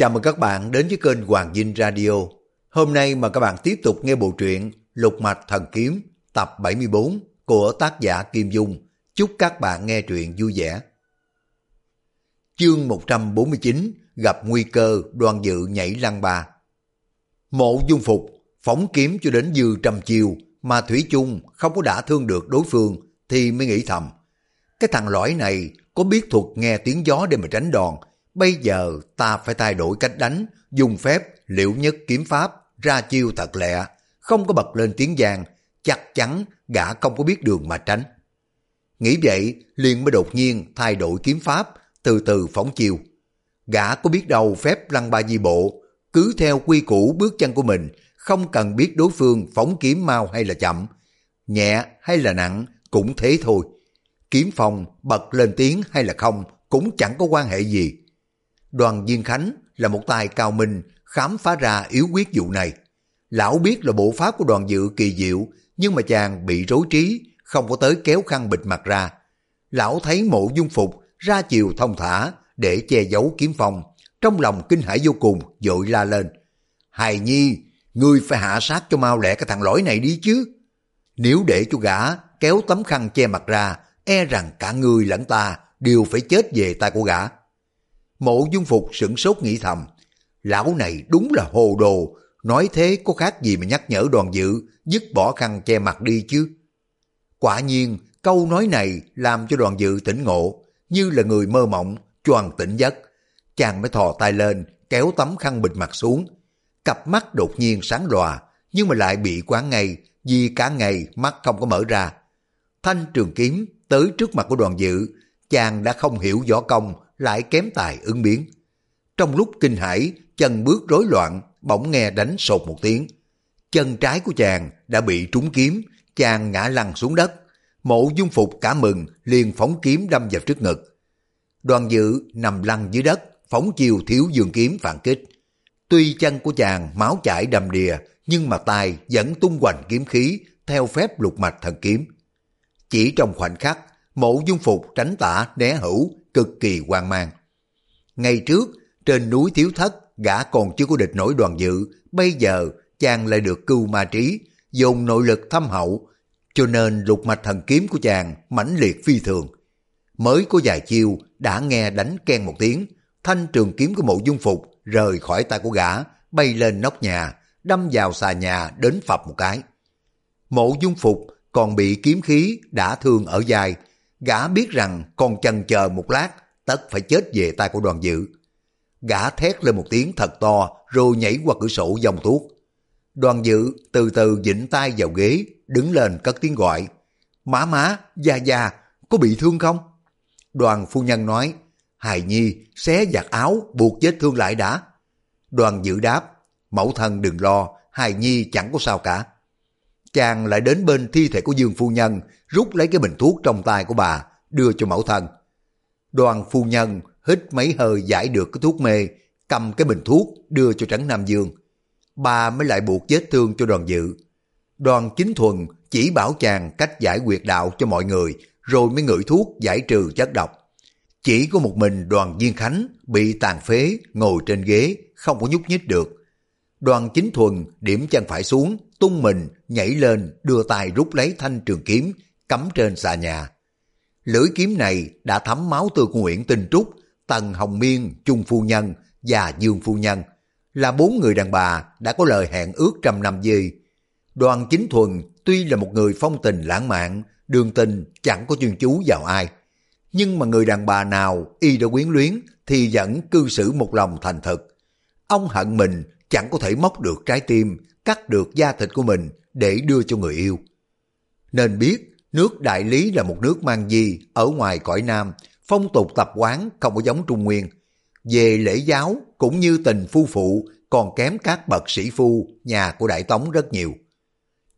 Chào mừng các bạn đến với kênh Hoàng Dinh Radio. Hôm nay mà các bạn tiếp tục nghe bộ truyện Lục Mạch Thần Kiếm tập 74 của tác giả Kim Dung. Chúc các bạn nghe truyện vui vẻ. Chương 149 gặp nguy cơ đoàn dự nhảy lăng bà Mộ dung phục, phóng kiếm cho đến dư trăm chiều mà Thủy chung không có đả thương được đối phương thì mới nghĩ thầm. Cái thằng lõi này có biết thuật nghe tiếng gió để mà tránh đòn Bây giờ ta phải thay đổi cách đánh, dùng phép liệu nhất kiếm pháp, ra chiêu thật lẹ, không có bật lên tiếng giang, chắc chắn gã không có biết đường mà tránh. Nghĩ vậy, liền mới đột nhiên thay đổi kiếm pháp, từ từ phóng chiêu. Gã có biết đâu phép lăng ba di bộ, cứ theo quy củ bước chân của mình, không cần biết đối phương phóng kiếm mau hay là chậm, nhẹ hay là nặng cũng thế thôi. Kiếm phòng bật lên tiếng hay là không cũng chẳng có quan hệ gì. Đoàn Diên Khánh là một tài cao minh khám phá ra yếu quyết vụ này. Lão biết là bộ pháp của đoàn dự kỳ diệu, nhưng mà chàng bị rối trí, không có tới kéo khăn bịt mặt ra. Lão thấy mộ dung phục ra chiều thông thả để che giấu kiếm phong, trong lòng kinh hãi vô cùng, dội la lên. Hài nhi, ngươi phải hạ sát cho mau lẹ cái thằng lõi này đi chứ. Nếu để cho gã kéo tấm khăn che mặt ra, e rằng cả ngươi lẫn ta đều phải chết về tay của gã. Mộ dung phục sửng sốt nghĩ thầm, lão này đúng là hồ đồ, nói thế có khác gì mà nhắc nhở đoàn dự, dứt bỏ khăn che mặt đi chứ. Quả nhiên, câu nói này làm cho đoàn dự tỉnh ngộ, như là người mơ mộng, choàng tỉnh giấc. Chàng mới thò tay lên, kéo tấm khăn bịt mặt xuống. Cặp mắt đột nhiên sáng lòa, nhưng mà lại bị quán ngay, vì cả ngày mắt không có mở ra. Thanh trường kiếm tới trước mặt của đoàn dự, chàng đã không hiểu võ công, lại kém tài ứng biến. Trong lúc kinh hãi, chân bước rối loạn, bỗng nghe đánh sột một tiếng. Chân trái của chàng đã bị trúng kiếm, chàng ngã lăn xuống đất. Mộ dung phục cả mừng, liền phóng kiếm đâm vào trước ngực. Đoàn dự nằm lăn dưới đất, phóng chiều thiếu dương kiếm phản kích. Tuy chân của chàng máu chảy đầm đìa, nhưng mà tay vẫn tung hoành kiếm khí theo phép lục mạch thần kiếm. Chỉ trong khoảnh khắc, mộ dung phục tránh tả né hữu, cực kỳ hoang mang. Ngày trước, trên núi Thiếu Thất, gã còn chưa có địch nổi đoàn dự, bây giờ chàng lại được cưu ma trí, dùng nội lực thâm hậu, cho nên lục mạch thần kiếm của chàng mãnh liệt phi thường. Mới có vài chiêu, đã nghe đánh ken một tiếng, thanh trường kiếm của mộ dung phục rời khỏi tay của gã, bay lên nóc nhà, đâm vào xà nhà đến phập một cái. Mộ dung phục còn bị kiếm khí đã thương ở dài, Gã biết rằng còn chần chờ một lát, tất phải chết về tay của đoàn dự. Gã thét lên một tiếng thật to, rồi nhảy qua cửa sổ dòng thuốc. Đoàn dự từ từ dĩnh tay vào ghế, đứng lên cất tiếng gọi. Má má, gia gia, có bị thương không? Đoàn phu nhân nói, hài nhi, xé giặt áo, buộc vết thương lại đã. Đoàn dự đáp, mẫu thân đừng lo, hài nhi chẳng có sao cả. Chàng lại đến bên thi thể của Dương Phu Nhân, rút lấy cái bình thuốc trong tay của bà, đưa cho mẫu thân. Đoàn Phu Nhân hít mấy hơi giải được cái thuốc mê, cầm cái bình thuốc đưa cho Trấn Nam Dương. Bà mới lại buộc vết thương cho đoàn dự. Đoàn Chính Thuần chỉ bảo chàng cách giải quyệt đạo cho mọi người, rồi mới ngửi thuốc giải trừ chất độc. Chỉ có một mình đoàn Viên Khánh bị tàn phế, ngồi trên ghế, không có nhúc nhích được. Đoàn Chính Thuần điểm chân phải xuống, tung mình, nhảy lên, đưa tay rút lấy thanh trường kiếm, cắm trên xà nhà. Lưỡi kiếm này đã thấm máu từ Nguyễn Tinh Trúc, Tần Hồng Miên, Trung Phu Nhân và Dương Phu Nhân, là bốn người đàn bà đã có lời hẹn ước trăm năm gì. Đoàn Chính Thuần tuy là một người phong tình lãng mạn, đường tình chẳng có chuyên chú vào ai. Nhưng mà người đàn bà nào y đã quyến luyến thì vẫn cư xử một lòng thành thực. Ông hận mình chẳng có thể móc được trái tim, cắt được da thịt của mình để đưa cho người yêu. Nên biết, nước Đại Lý là một nước mang di ở ngoài cõi Nam, phong tục tập quán không có giống Trung Nguyên. Về lễ giáo cũng như tình phu phụ còn kém các bậc sĩ phu nhà của Đại Tống rất nhiều.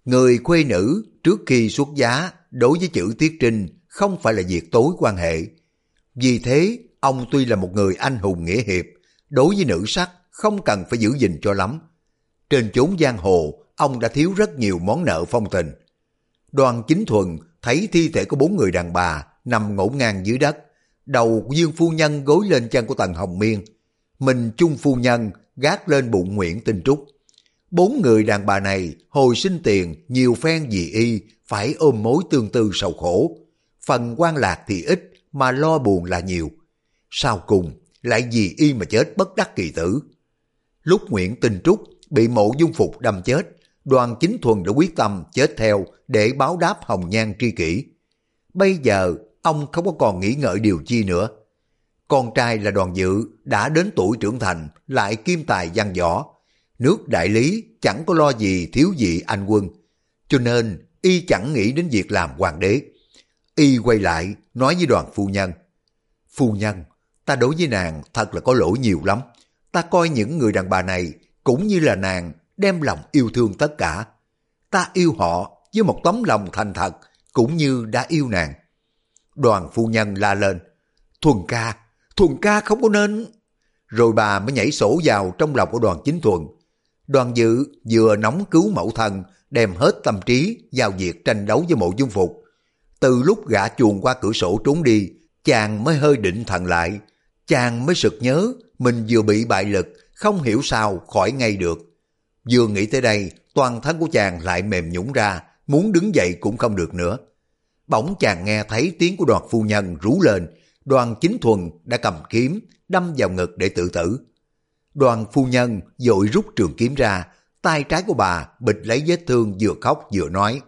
Người quê nữ trước khi xuất giá đối với chữ tiết trinh không phải là việc tối quan hệ. Vì thế, ông tuy là một người anh hùng nghĩa hiệp, đối với nữ sắc không cần phải giữ gìn cho lắm. Trên chốn giang hồ, ông đã thiếu rất nhiều món nợ phong tình. Đoàn chính thuần thấy thi thể của bốn người đàn bà nằm ngổn ngang dưới đất, đầu của Dương Phu Nhân gối lên chân của Tần Hồng Miên. mình trung phu nhân gác lên bụng Nguyễn Tinh Trúc. Bốn người đàn bà này hồi sinh tiền nhiều phen dị y phải ôm mối tương tư sầu khổ. Phần quan lạc thì ít mà lo buồn là nhiều. Sau cùng lại vì y mà chết bất đắc kỳ tử. Lúc Nguyễn Tinh Trúc bị mộ dung phục đâm chết, đoàn chính thuần đã quyết tâm chết theo để báo đáp hồng nhan tri kỷ. Bây giờ ông không có còn nghĩ ngợi điều chi nữa. Con trai là đoàn dự đã đến tuổi trưởng thành lại kim tài văn võ. Nước đại lý chẳng có lo gì thiếu gì anh quân. Cho nên y chẳng nghĩ đến việc làm hoàng đế. Y quay lại nói với đoàn phu nhân. Phu nhân, ta đối với nàng thật là có lỗi nhiều lắm. Ta coi những người đàn bà này cũng như là nàng đem lòng yêu thương tất cả. Ta yêu họ với một tấm lòng thành thật cũng như đã yêu nàng. Đoàn phu nhân la lên. Thuần ca, thuần ca không có nên... Rồi bà mới nhảy sổ vào trong lòng của đoàn chính thuần. Đoàn dự vừa nóng cứu mẫu thân, đem hết tâm trí vào việc tranh đấu với mộ dung phục. Từ lúc gã chuồn qua cửa sổ trốn đi, chàng mới hơi định thần lại. Chàng mới sực nhớ mình vừa bị bại lực, không hiểu sao khỏi ngay được. Vừa nghĩ tới đây, toàn thân của chàng lại mềm nhũng ra, muốn đứng dậy cũng không được nữa. Bỗng chàng nghe thấy tiếng của đoàn phu nhân rú lên, đoàn chính thuần đã cầm kiếm, đâm vào ngực để tự tử. Đoàn phu nhân dội rút trường kiếm ra, tay trái của bà bịch lấy vết thương vừa khóc vừa nói.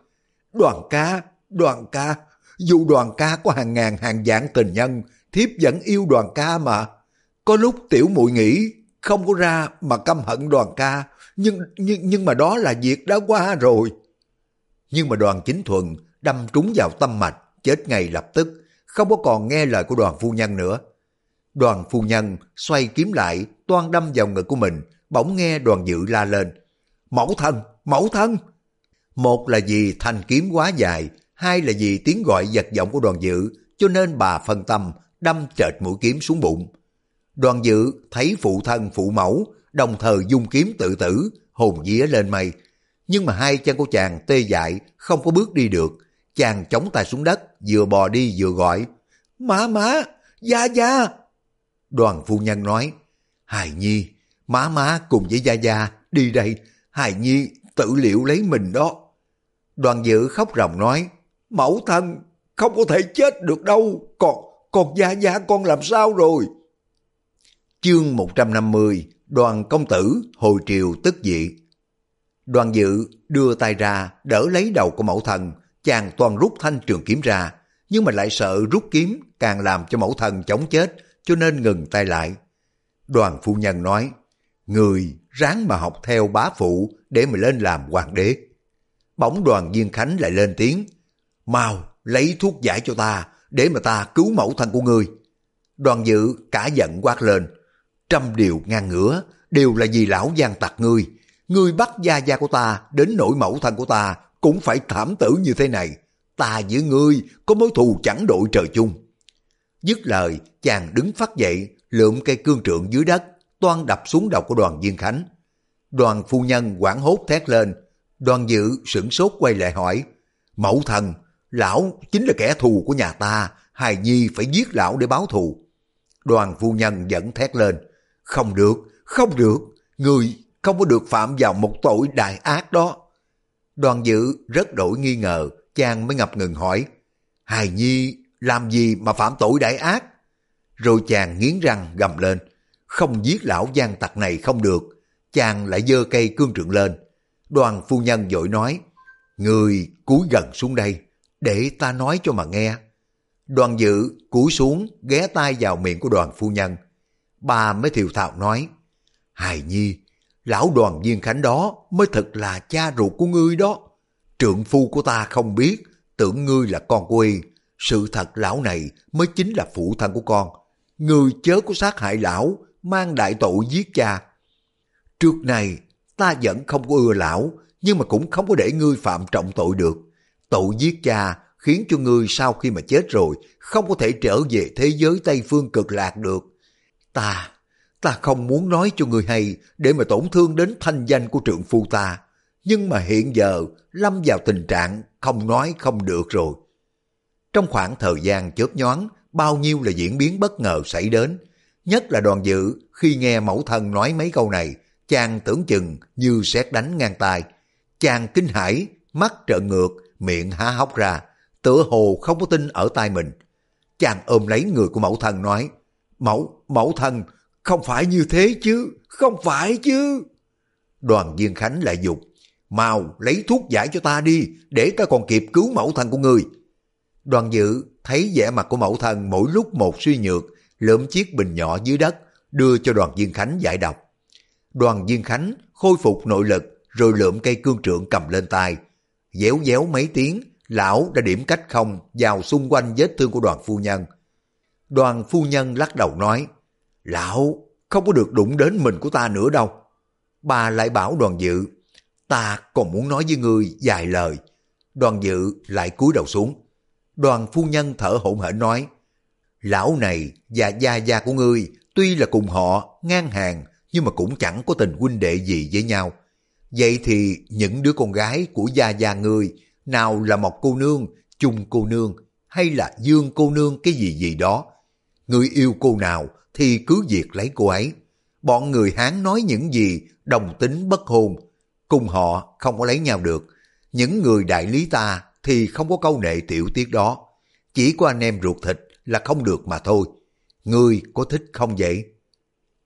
Đoàn ca, đoàn ca, dù đoàn ca có hàng ngàn hàng vạn tình nhân, thiếp vẫn yêu đoàn ca mà. Có lúc tiểu muội nghĩ không có ra mà căm hận đoàn ca, nhưng nhưng nhưng mà đó là việc đã qua rồi. Nhưng mà đoàn chính thuần đâm trúng vào tâm mạch, chết ngay lập tức, không có còn nghe lời của đoàn phu nhân nữa. Đoàn phu nhân xoay kiếm lại, toan đâm vào ngực của mình, bỗng nghe đoàn dự la lên. Mẫu thân, mẫu thân! Một là vì thanh kiếm quá dài, hai là vì tiếng gọi giật giọng của đoàn dự, cho nên bà phân tâm, đâm trệt mũi kiếm xuống bụng. Đoàn dự thấy phụ thân phụ mẫu, đồng thời dung kiếm tự tử, hồn vía lên mây. Nhưng mà hai chân của chàng tê dại, không có bước đi được. Chàng chống tay xuống đất, vừa bò đi vừa gọi. Má má, Gia Gia. Đoàn phu nhân nói, Hài Nhi, má má cùng với Gia Gia đi đây, Hài Nhi tự liệu lấy mình đó. Đoàn dự khóc ròng nói, mẫu thân, không có thể chết được đâu, còn, còn Gia Gia con làm sao rồi? Chương 150, đoàn công tử hồi triều tức dị. Đoàn dự đưa tay ra đỡ lấy đầu của mẫu thần, chàng toàn rút thanh trường kiếm ra, nhưng mà lại sợ rút kiếm càng làm cho mẫu thần chống chết, cho nên ngừng tay lại. Đoàn phu nhân nói, người ráng mà học theo bá phụ để mà lên làm hoàng đế. Bỗng đoàn viên khánh lại lên tiếng, mau lấy thuốc giải cho ta để mà ta cứu mẫu thân của ngươi. Đoàn dự cả giận quát lên, trăm điều ngang ngửa đều là vì lão gian tặc ngươi. Ngươi bắt gia gia của ta đến nỗi mẫu thân của ta cũng phải thảm tử như thế này. Ta với ngươi có mối thù chẳng đội trời chung. Dứt lời, chàng đứng phát dậy, lượm cây cương trượng dưới đất, toan đập xuống đầu của đoàn Diên Khánh. Đoàn phu nhân quảng hốt thét lên, đoàn dự sửng sốt quay lại hỏi, mẫu thần, lão chính là kẻ thù của nhà ta, hài nhi phải giết lão để báo thù. Đoàn phu nhân vẫn thét lên, không được, không được, người không có được phạm vào một tội đại ác đó. Đoàn dự rất đổi nghi ngờ, chàng mới ngập ngừng hỏi, hài nhi làm gì mà phạm tội đại ác? Rồi chàng nghiến răng gầm lên, không giết lão gian tặc này không được, chàng lại giơ cây cương trượng lên. Đoàn phu nhân dội nói, người cúi gần xuống đây, để ta nói cho mà nghe. Đoàn dự cúi xuống ghé tay vào miệng của đoàn phu nhân. Bà mới thiều thạo nói, Hài Nhi, lão đoàn viên khánh đó mới thật là cha ruột của ngươi đó. Trượng phu của ta không biết, tưởng ngươi là con của y. Sự thật lão này mới chính là phụ thân của con. Ngươi chớ có sát hại lão, mang đại tội giết cha. Trước này, ta vẫn không có ưa lão, nhưng mà cũng không có để ngươi phạm trọng tội được. Tội giết cha khiến cho ngươi sau khi mà chết rồi không có thể trở về thế giới Tây Phương cực lạc được. Ta, ta không muốn nói cho ngươi hay để mà tổn thương đến thanh danh của trượng phu ta. Nhưng mà hiện giờ lâm vào tình trạng không nói không được rồi. Trong khoảng thời gian chớp nhoáng, bao nhiêu là diễn biến bất ngờ xảy đến. Nhất là đoàn dự khi nghe mẫu thân nói mấy câu này, chàng tưởng chừng như xét đánh ngang tai. Chàng kinh hãi, mắt trợn ngược, miệng há hốc ra, tựa hồ không có tin ở tai mình. Chàng ôm lấy người của mẫu thân nói, Mẫu, mẫu thân, không phải như thế chứ, không phải chứ. Đoàn viên Khánh lại dục, mau lấy thuốc giải cho ta đi, để ta còn kịp cứu mẫu thân của người. Đoàn dự thấy vẻ mặt của mẫu thân mỗi lúc một suy nhược, lượm chiếc bình nhỏ dưới đất, đưa cho đoàn viên Khánh giải độc. Đoàn viên Khánh khôi phục nội lực, rồi lượm cây cương trượng cầm lên tay. Déo déo mấy tiếng, lão đã điểm cách không vào xung quanh vết thương của đoàn phu nhân. Đoàn phu nhân lắc đầu nói, Lão không có được đụng đến mình của ta nữa đâu. Bà lại bảo đoàn dự, ta còn muốn nói với ngươi vài lời. Đoàn dự lại cúi đầu xuống. Đoàn phu nhân thở hổn hển nói, Lão này và gia gia của ngươi tuy là cùng họ ngang hàng nhưng mà cũng chẳng có tình huynh đệ gì với nhau. Vậy thì những đứa con gái của gia gia người nào là một cô nương, chung cô nương hay là dương cô nương cái gì gì đó. Người yêu cô nào thì cứ việc lấy cô ấy. Bọn người Hán nói những gì đồng tính bất hôn, cùng họ không có lấy nhau được. Những người đại lý ta thì không có câu nệ tiểu tiết đó. Chỉ có anh em ruột thịt là không được mà thôi. Ngươi có thích không vậy?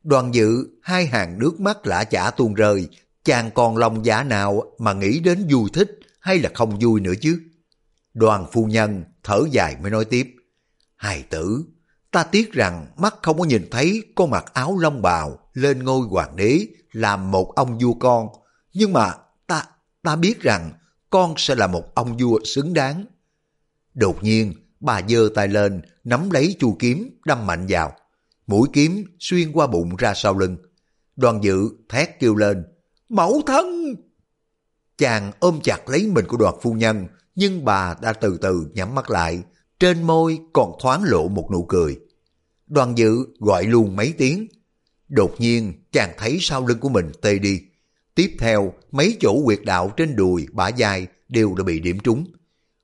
Đoàn dự, hai hàng nước mắt lã chả tuôn rơi, chàng còn lòng giả nào mà nghĩ đến vui thích hay là không vui nữa chứ? Đoàn phu nhân thở dài mới nói tiếp. Hài tử, ta tiếc rằng mắt không có nhìn thấy con mặc áo lông bào lên ngôi hoàng đế làm một ông vua con. Nhưng mà ta, ta biết rằng con sẽ là một ông vua xứng đáng. Đột nhiên, bà giơ tay lên, nắm lấy chu kiếm, đâm mạnh vào. Mũi kiếm xuyên qua bụng ra sau lưng. Đoàn dự thét kêu lên, mẫu thân! Chàng ôm chặt lấy mình của đoạt phu nhân, nhưng bà đã từ từ nhắm mắt lại, trên môi còn thoáng lộ một nụ cười. Đoàn dự gọi luôn mấy tiếng. Đột nhiên chàng thấy sau lưng của mình tê đi. Tiếp theo mấy chỗ quyệt đạo trên đùi bả dài đều đã bị điểm trúng.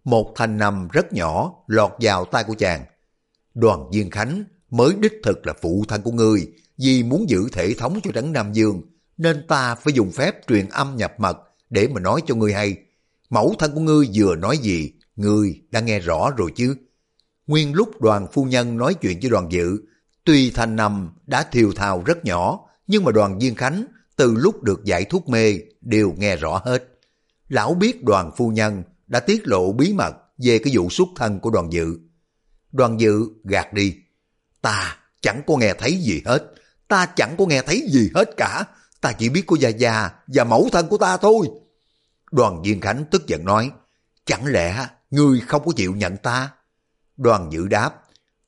Một thanh nằm rất nhỏ lọt vào tay của chàng. Đoàn diên Khánh mới đích thực là phụ thân của ngươi vì muốn giữ thể thống cho trấn Nam Dương nên ta phải dùng phép truyền âm nhập mật để mà nói cho ngươi hay. Mẫu thân của ngươi vừa nói gì, ngươi đã nghe rõ rồi chứ. Nguyên lúc đoàn phu nhân nói chuyện với đoàn dự, tuy thanh nằm đã thiều thào rất nhỏ, nhưng mà đoàn Viên Khánh từ lúc được giải thuốc mê đều nghe rõ hết. Lão biết đoàn phu nhân đã tiết lộ bí mật về cái vụ xuất thân của đoàn dự. Đoàn dự gạt đi. Ta chẳng có nghe thấy gì hết. Ta chẳng có nghe thấy gì hết cả. Ta chỉ biết của già già và mẫu thân của ta thôi. Đoàn Viên Khánh tức giận nói. Chẳng lẽ ngươi không có chịu nhận ta? Đoàn dự đáp.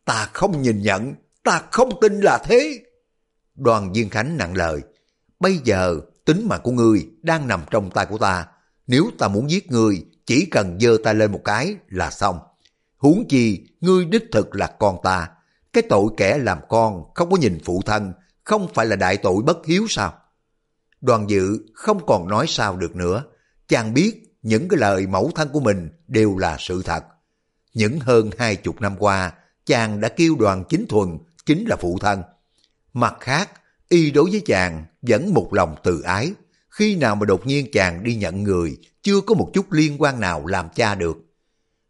Ta không nhìn nhận. Ta không tin là thế. Đoàn Viên Khánh nặng lời. Bây giờ tính mạng của ngươi đang nằm trong tay của ta. Nếu ta muốn giết ngươi, chỉ cần giơ tay lên một cái là xong. Huống chi, ngươi đích thực là con ta. Cái tội kẻ làm con không có nhìn phụ thân, không phải là đại tội bất hiếu sao? Đoàn dự không còn nói sao được nữa. Chàng biết những cái lời mẫu thân của mình đều là sự thật. Những hơn hai chục năm qua, chàng đã kêu đoàn chính thuần chính là phụ thân. Mặt khác, y đối với chàng vẫn một lòng từ ái. Khi nào mà đột nhiên chàng đi nhận người, chưa có một chút liên quan nào làm cha được.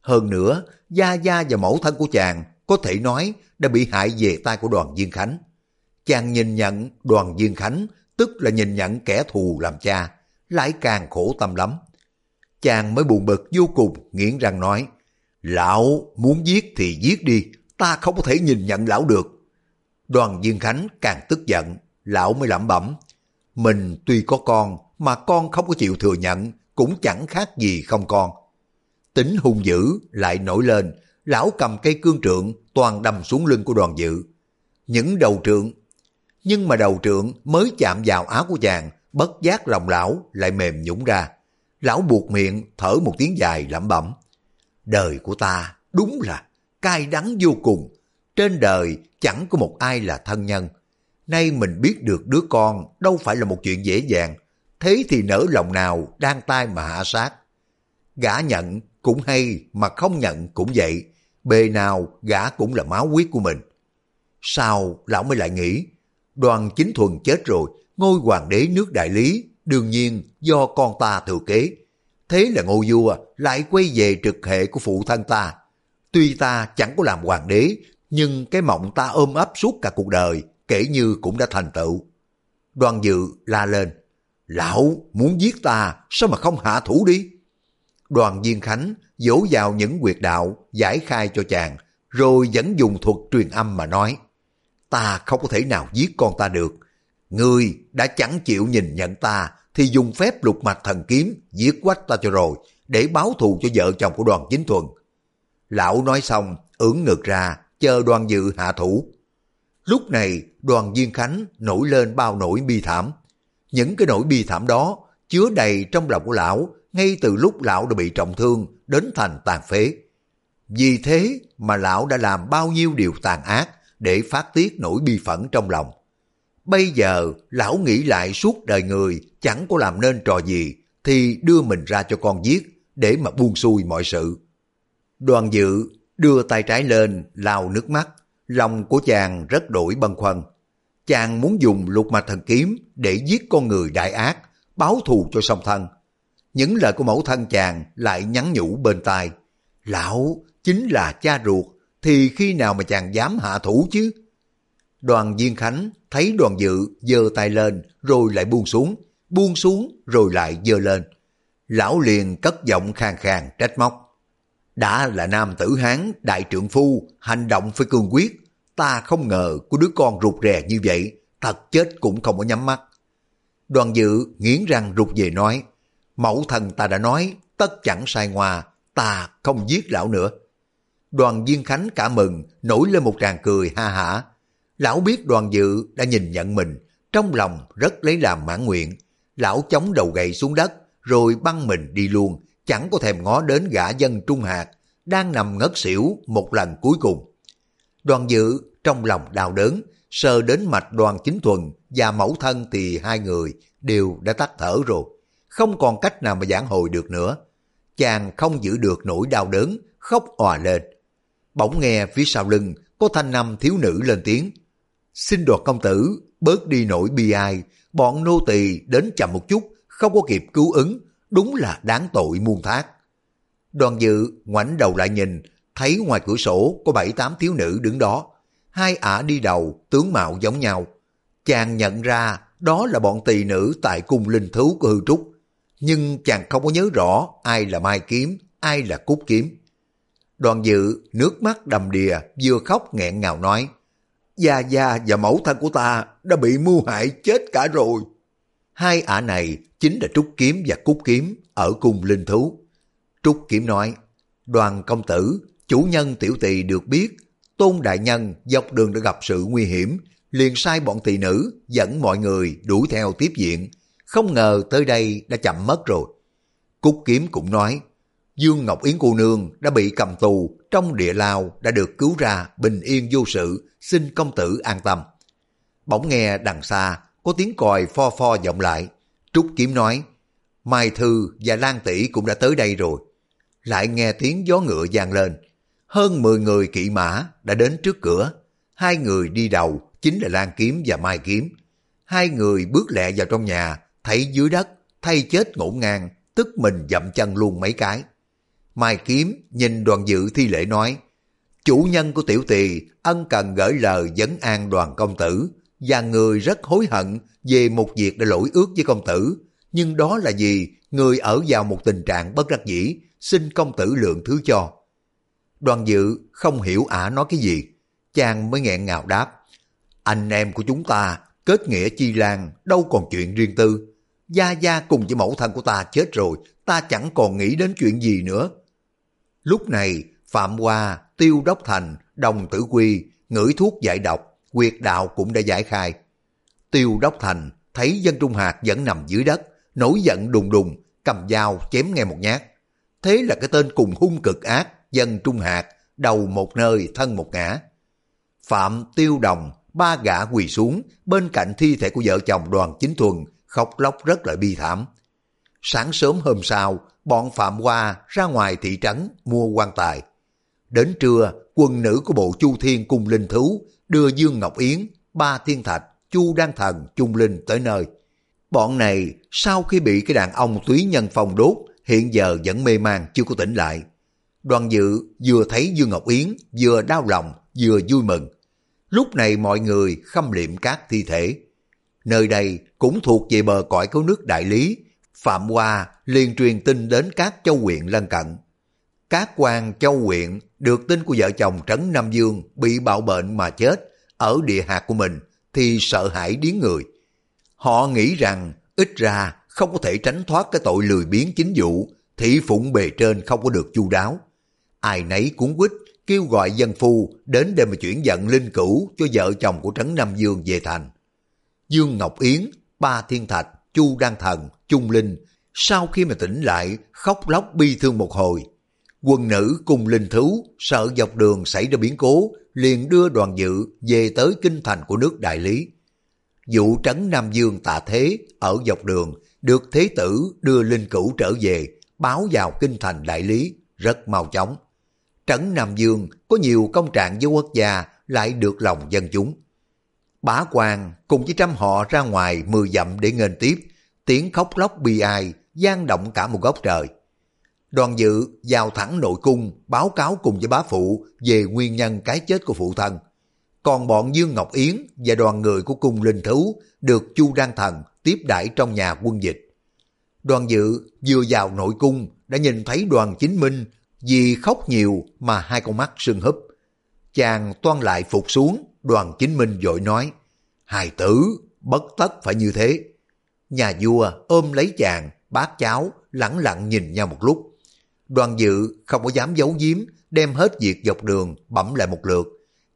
Hơn nữa, gia gia và mẫu thân của chàng có thể nói đã bị hại về tay của đoàn Viên Khánh. Chàng nhìn nhận đoàn Viên Khánh, tức là nhìn nhận kẻ thù làm cha, lại càng khổ tâm lắm. Chàng mới buồn bực vô cùng, nghiến răng nói, Lão muốn giết thì giết đi, ta không có thể nhìn nhận lão được. Đoàn Diên Khánh càng tức giận, lão mới lẩm bẩm, mình tuy có con, mà con không có chịu thừa nhận, cũng chẳng khác gì không con. Tính hung dữ lại nổi lên, lão cầm cây cương trượng toàn đâm xuống lưng của đoàn dự. Những đầu trượng, nhưng mà đầu trượng mới chạm vào áo của chàng, bất giác lòng lão lại mềm nhũng ra. Lão buộc miệng thở một tiếng dài lẩm bẩm. Đời của ta đúng là cay đắng vô cùng. Trên đời chẳng có một ai là thân nhân. Nay mình biết được đứa con đâu phải là một chuyện dễ dàng. Thế thì nỡ lòng nào đang tay mà hạ sát. Gã nhận cũng hay mà không nhận cũng vậy. Bề nào gã cũng là máu huyết của mình. Sao lão mới lại nghĩ, đoàn chính thuần chết rồi, ngôi hoàng đế nước đại lý, đương nhiên do con ta thừa kế. Thế là ngô vua à, lại quay về trực hệ của phụ thân ta. Tuy ta chẳng có làm hoàng đế, nhưng cái mộng ta ôm ấp suốt cả cuộc đời, kể như cũng đã thành tựu. Đoàn dự la lên, lão muốn giết ta, sao mà không hạ thủ đi? Đoàn Viên Khánh dỗ vào những quyệt đạo, giải khai cho chàng, rồi vẫn dùng thuật truyền âm mà nói, ta không có thể nào giết con ta được. Ngươi đã chẳng chịu nhìn nhận ta, thì dùng phép lục mạch thần kiếm giết quách ta cho rồi, để báo thù cho vợ chồng của đoàn chính thuần. Lão nói xong, ưỡn ngược ra, chờ đoàn dự hạ thủ. Lúc này, đoàn Viên Khánh nổi lên bao nỗi bi thảm. Những cái nỗi bi thảm đó chứa đầy trong lòng của lão ngay từ lúc lão đã bị trọng thương đến thành tàn phế. Vì thế mà lão đã làm bao nhiêu điều tàn ác để phát tiết nỗi bi phẫn trong lòng. Bây giờ lão nghĩ lại suốt đời người chẳng có làm nên trò gì thì đưa mình ra cho con giết để mà buông xuôi mọi sự. Đoàn dự đưa tay trái lên lao nước mắt, lòng của chàng rất đổi băn khoăn. Chàng muốn dùng lục mạch thần kiếm để giết con người đại ác, báo thù cho song thân. Những lời của mẫu thân chàng lại nhắn nhủ bên tai. Lão chính là cha ruột, thì khi nào mà chàng dám hạ thủ chứ? Đoàn Viên Khánh thấy đoàn dự giơ tay lên rồi lại buông xuống, buông xuống rồi lại giơ lên. Lão liền cất giọng khàn khàn trách móc. Đã là nam tử Hán, đại trượng phu, hành động phải cương quyết. Ta không ngờ của đứa con rụt rè như vậy, thật chết cũng không có nhắm mắt. Đoàn dự nghiến răng rụt về nói, mẫu thần ta đã nói, tất chẳng sai ngoa, ta không giết lão nữa. Đoàn Viên Khánh cả mừng, nổi lên một tràng cười ha hả. Lão biết đoàn dự đã nhìn nhận mình, trong lòng rất lấy làm mãn nguyện. Lão chống đầu gậy xuống đất, rồi băng mình đi luôn, chẳng có thèm ngó đến gã dân Trung Hạt, đang nằm ngất xỉu một lần cuối cùng. Đoàn dự trong lòng đau đớn, sờ đến mạch đoàn chính thuần và mẫu thân thì hai người đều đã tắt thở rồi, không còn cách nào mà giảng hồi được nữa. Chàng không giữ được nỗi đau đớn, khóc òa lên. Bỗng nghe phía sau lưng có thanh năm thiếu nữ lên tiếng. Xin đoạt công tử, bớt đi nỗi bi ai, bọn nô tỳ đến chậm một chút, không có kịp cứu ứng, đúng là đáng tội muôn thác. Đoàn dự ngoảnh đầu lại nhìn, thấy ngoài cửa sổ có bảy tám thiếu nữ đứng đó. Hai ả đi đầu, tướng mạo giống nhau. Chàng nhận ra đó là bọn tỳ nữ tại cung linh thú của hư trúc. Nhưng chàng không có nhớ rõ ai là Mai Kiếm, ai là Cúc Kiếm. Đoàn dự nước mắt đầm đìa vừa khóc nghẹn ngào nói Gia Gia và mẫu thân của ta đã bị mưu hại chết cả rồi. Hai ả này chính là Trúc Kiếm và Cúc Kiếm ở cùng linh thú. Trúc Kiếm nói, đoàn công tử, chủ nhân tiểu tỳ được biết, tôn đại nhân dọc đường đã gặp sự nguy hiểm, liền sai bọn tỳ nữ dẫn mọi người đuổi theo tiếp diện, không ngờ tới đây đã chậm mất rồi. Cúc Kiếm cũng nói, Dương Ngọc Yến cô nương đã bị cầm tù trong địa lao đã được cứu ra bình yên vô sự, xin công tử an tâm. Bỗng nghe đằng xa có tiếng còi pho pho vọng lại. Trúc Kiếm nói, Mai Thư và Lan Tỷ cũng đã tới đây rồi. Lại nghe tiếng gió ngựa vang lên. Hơn 10 người kỵ mã đã đến trước cửa. Hai người đi đầu chính là Lan Kiếm và Mai Kiếm. Hai người bước lẹ vào trong nhà, thấy dưới đất, thay chết ngổn ngang, tức mình dậm chân luôn mấy cái. Mai Kiếm nhìn đoàn dự thi lễ nói, chủ nhân của tiểu tỳ ân cần gửi lời vấn an đoàn công tử, và người rất hối hận về một việc đã lỗi ước với công tử. Nhưng đó là gì? Người ở vào một tình trạng bất đắc dĩ, xin công tử lượng thứ cho. Đoàn dự không hiểu ả nói cái gì, chàng mới nghẹn ngào đáp. Anh em của chúng ta kết nghĩa chi lan, đâu còn chuyện riêng tư. Gia Gia cùng với mẫu thân của ta chết rồi, ta chẳng còn nghĩ đến chuyện gì nữa. Lúc này, Phạm Hoa, Tiêu Đốc Thành, Đồng Tử Quy, ngửi thuốc giải độc, quyệt đạo cũng đã giải khai. Tiêu Đốc Thành thấy dân Trung Hạt vẫn nằm dưới đất, nổi giận đùng đùng, cầm dao chém nghe một nhát. Thế là cái tên cùng hung cực ác, dân Trung Hạt, đầu một nơi thân một ngã. Phạm Tiêu Đồng, ba gã quỳ xuống bên cạnh thi thể của vợ chồng đoàn chính thuần, khóc lóc rất là bi thảm. Sáng sớm hôm sau, bọn Phạm Hoa ra ngoài thị trấn mua quan tài. Đến trưa, quân nữ của bộ Chu Thiên cùng Linh Thú đưa Dương Ngọc Yến, Ba Thiên Thạch, Chu Đan Thần, Trung Linh tới nơi. Bọn này sau khi bị cái đàn ông túy nhân phòng đốt, hiện giờ vẫn mê man chưa có tỉnh lại. Đoàn dự vừa thấy Dương Ngọc Yến, vừa đau lòng, vừa vui mừng. Lúc này mọi người khâm liệm các thi thể. Nơi đây cũng thuộc về bờ cõi cấu nước đại lý. Phạm Hoa liền truyền tin đến các châu huyện lân cận. Các quan châu huyện được tin của vợ chồng Trấn Nam Dương bị bạo bệnh mà chết ở địa hạt của mình thì sợ hãi điếng người. Họ nghĩ rằng ít ra không có thể tránh thoát cái tội lười biếng chính vụ, thị phụng bề trên không có được chu đáo. Ai nấy cuốn quýt kêu gọi dân phu đến để mà chuyển giận linh cửu cho vợ chồng của Trấn Nam Dương về thành. Dương Ngọc Yến, Ba Thiên Thạch, Chu đan Thần, Trung Linh sau khi mà tỉnh lại khóc lóc bi thương một hồi. Quân nữ cùng linh thú sợ dọc đường xảy ra biến cố liền đưa đoàn dự về tới kinh thành của nước Đại Lý. Vụ trấn Nam Dương tạ thế ở dọc đường được thế tử đưa linh cửu trở về báo vào kinh thành Đại Lý rất mau chóng. Trấn Nam Dương có nhiều công trạng với quốc gia lại được lòng dân chúng. Bá quan cùng với trăm họ ra ngoài mười dặm để nghênh tiếp, tiếng khóc lóc bi ai, gian động cả một góc trời. Đoàn dự vào thẳng nội cung báo cáo cùng với bá phụ về nguyên nhân cái chết của phụ thân. Còn bọn Dương Ngọc Yến và đoàn người của cung linh thú được Chu Đăng Thần tiếp đãi trong nhà quân dịch. Đoàn dự vừa vào nội cung đã nhìn thấy đoàn chính minh vì khóc nhiều mà hai con mắt sưng húp. Chàng toan lại phục xuống, đoàn chính minh vội nói, hài tử, bất tất phải như thế. Nhà vua ôm lấy chàng, bác cháu, lẳng lặng nhìn nhau một lúc. Đoàn dự không có dám giấu giếm, đem hết việc dọc đường bẩm lại một lượt.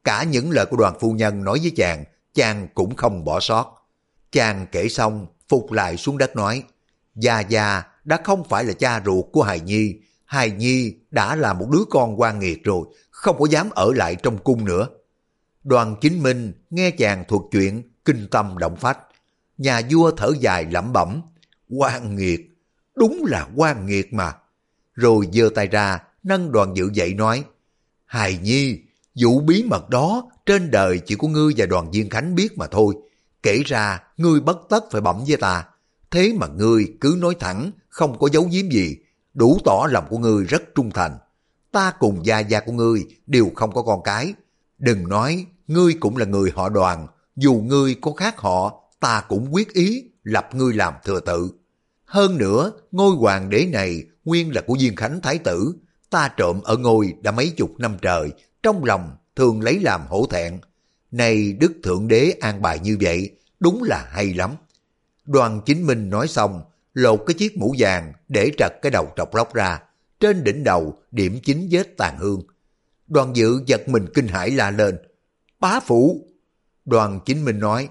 Cả những lời của đoàn phu nhân nói với chàng, chàng cũng không bỏ sót. Chàng kể xong, phục lại xuống đất nói, Gia Gia đã không phải là cha ruột của Hài Nhi, Hài Nhi đã là một đứa con quan nghiệt rồi, không có dám ở lại trong cung nữa. Đoàn chính minh nghe chàng thuật chuyện, kinh tâm động phách. Nhà vua thở dài lẩm bẩm, quan nghiệt, đúng là quan nghiệt mà. Rồi giơ tay ra, nâng đoàn dự dậy nói, Hài Nhi, vụ bí mật đó trên đời chỉ có ngươi và đoàn viên Khánh biết mà thôi. Kể ra, ngươi bất tất phải bẩm với ta. Thế mà ngươi cứ nói thẳng, không có giấu giếm gì, đủ tỏ lòng của ngươi rất trung thành. Ta cùng gia gia của ngươi đều không có con cái. Đừng nói, ngươi cũng là người họ đoàn, dù ngươi có khác họ, ta cũng quyết ý lập ngươi làm thừa tự. Hơn nữa, ngôi hoàng đế này nguyên là của Diên Khánh Thái Tử, ta trộm ở ngôi đã mấy chục năm trời, trong lòng thường lấy làm hổ thẹn. Này Đức Thượng Đế an bài như vậy, đúng là hay lắm. Đoàn chính minh nói xong, lột cái chiếc mũ vàng để trật cái đầu trọc lóc ra, trên đỉnh đầu điểm chính vết tàn hương. Đoàn dự giật mình kinh hãi la lên, bá phụ. Đoàn chính minh nói,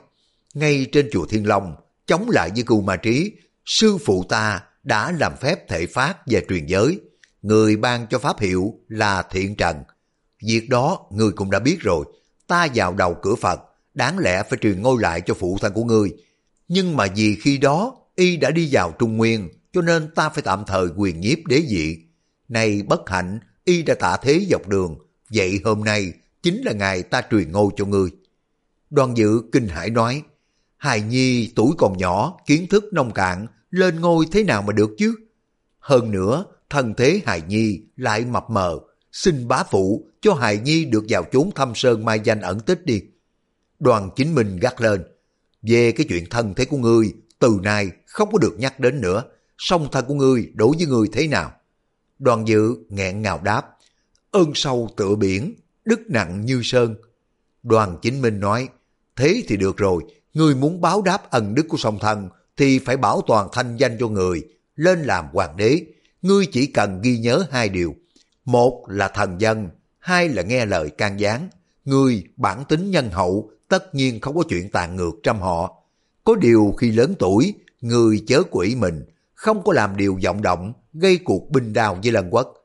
ngay trên chùa Thiên Long, chống lại với cưu ma trí, sư phụ ta đã làm phép thể phát về truyền giới. Người ban cho pháp hiệu là thiện trần. Việc đó người cũng đã biết rồi. Ta vào đầu cửa Phật, đáng lẽ phải truyền ngôi lại cho phụ thân của ngươi. Nhưng mà vì khi đó y đã đi vào Trung Nguyên, cho nên ta phải tạm thời quyền nhiếp đế dị. Này bất hạnh, y đã tạ thế dọc đường, vậy hôm nay chính là ngày ta truyền ngôi cho ngươi. Đoàn dự kinh hải nói, Hài Nhi tuổi còn nhỏ, kiến thức nông cạn, lên ngôi thế nào mà được chứ? Hơn nữa, thân thế Hài Nhi lại mập mờ, xin bá phụ cho Hài Nhi được vào chốn thăm sơn mai danh ẩn tích đi. Đoàn chính mình gắt lên, về cái chuyện thân thế của ngươi, từ nay không có được nhắc đến nữa, song thân của ngươi đối với ngươi thế nào? Đoàn dự nghẹn ngào đáp, ơn sâu tựa biển, đức nặng như sơn. Đoàn chính minh nói, thế thì được rồi, Người muốn báo đáp ân đức của song thần thì phải bảo toàn thanh danh cho người, lên làm hoàng đế. Ngươi chỉ cần ghi nhớ hai điều. Một là thần dân, hai là nghe lời can gián. Ngươi bản tính nhân hậu, tất nhiên không có chuyện tàn ngược trăm họ. Có điều khi lớn tuổi, người chớ quỷ mình, không có làm điều vọng động, gây cuộc binh đao với lần quốc.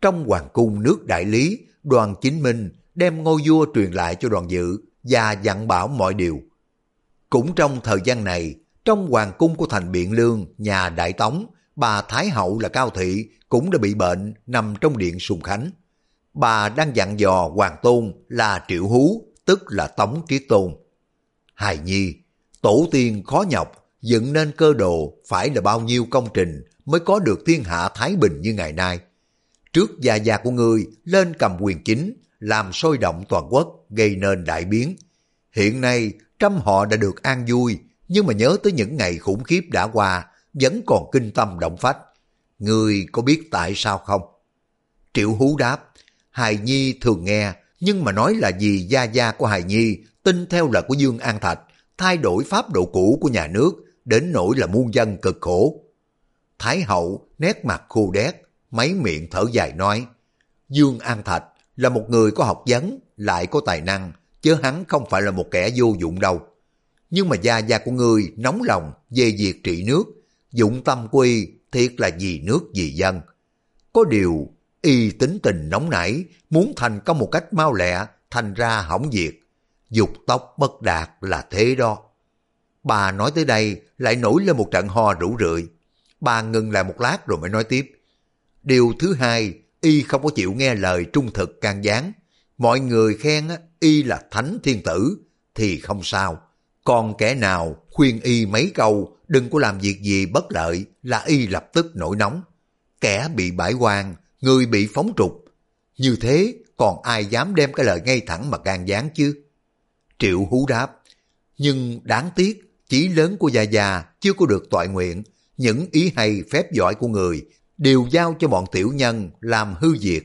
Trong hoàng cung nước đại lý, đoàn chính minh đem ngôi vua truyền lại cho đoàn dự và dặn bảo mọi điều. Cũng trong thời gian này, trong hoàng cung của thành Biện Lương, nhà Đại Tống, bà Thái Hậu là Cao Thị cũng đã bị bệnh nằm trong điện sùng khánh. Bà đang dặn dò Hoàng Tôn là Triệu Hú, tức là Tống Triết Tôn. Hài Nhi, tổ tiên khó nhọc, dựng nên cơ đồ phải là bao nhiêu công trình mới có được thiên hạ Thái Bình như ngày nay. Trước gia gia của người lên cầm quyền chính, làm sôi động toàn quốc, gây nên đại biến. Hiện nay, trăm họ đã được an vui, nhưng mà nhớ tới những ngày khủng khiếp đã qua, vẫn còn kinh tâm động phách. người có biết tại sao không? Triệu Hú đáp, Hài Nhi thường nghe, nhưng mà nói là vì gia gia của Hài Nhi tin theo lời của Dương An Thạch, thay đổi pháp độ cũ của nhà nước, đến nỗi là muôn dân cực khổ. Thái hậu nét mặt khô đét, mấy miệng thở dài nói, Dương An Thạch là một người có học vấn, lại có tài năng, chứ hắn không phải là một kẻ vô dụng đâu. Nhưng mà gia gia của ngươi nóng lòng về việc trị nước, dụng tâm quy thiệt là vì nước vì dân. Có điều, y tính tình nóng nảy, muốn thành công một cách mau lẹ, thành ra hỏng việc. Dục tóc bất đạt là thế đó. Bà nói tới đây lại nổi lên một trận ho rủ rượi. Bà ngừng lại một lát rồi mới nói tiếp. Điều thứ hai, y không có chịu nghe lời trung thực can gián. Mọi người khen y là thánh thiên tử, thì không sao. Còn kẻ nào khuyên y mấy câu đừng có làm việc gì bất lợi là y lập tức nổi nóng. Kẻ bị bãi quan, người bị phóng trục. Như thế còn ai dám đem cái lời ngay thẳng mà can gián chứ? Triệu hú đáp. Nhưng đáng tiếc, chỉ lớn của Gia Gia chưa có được toại nguyện. Những ý hay phép giỏi của người đều giao cho bọn tiểu nhân làm hư diệt.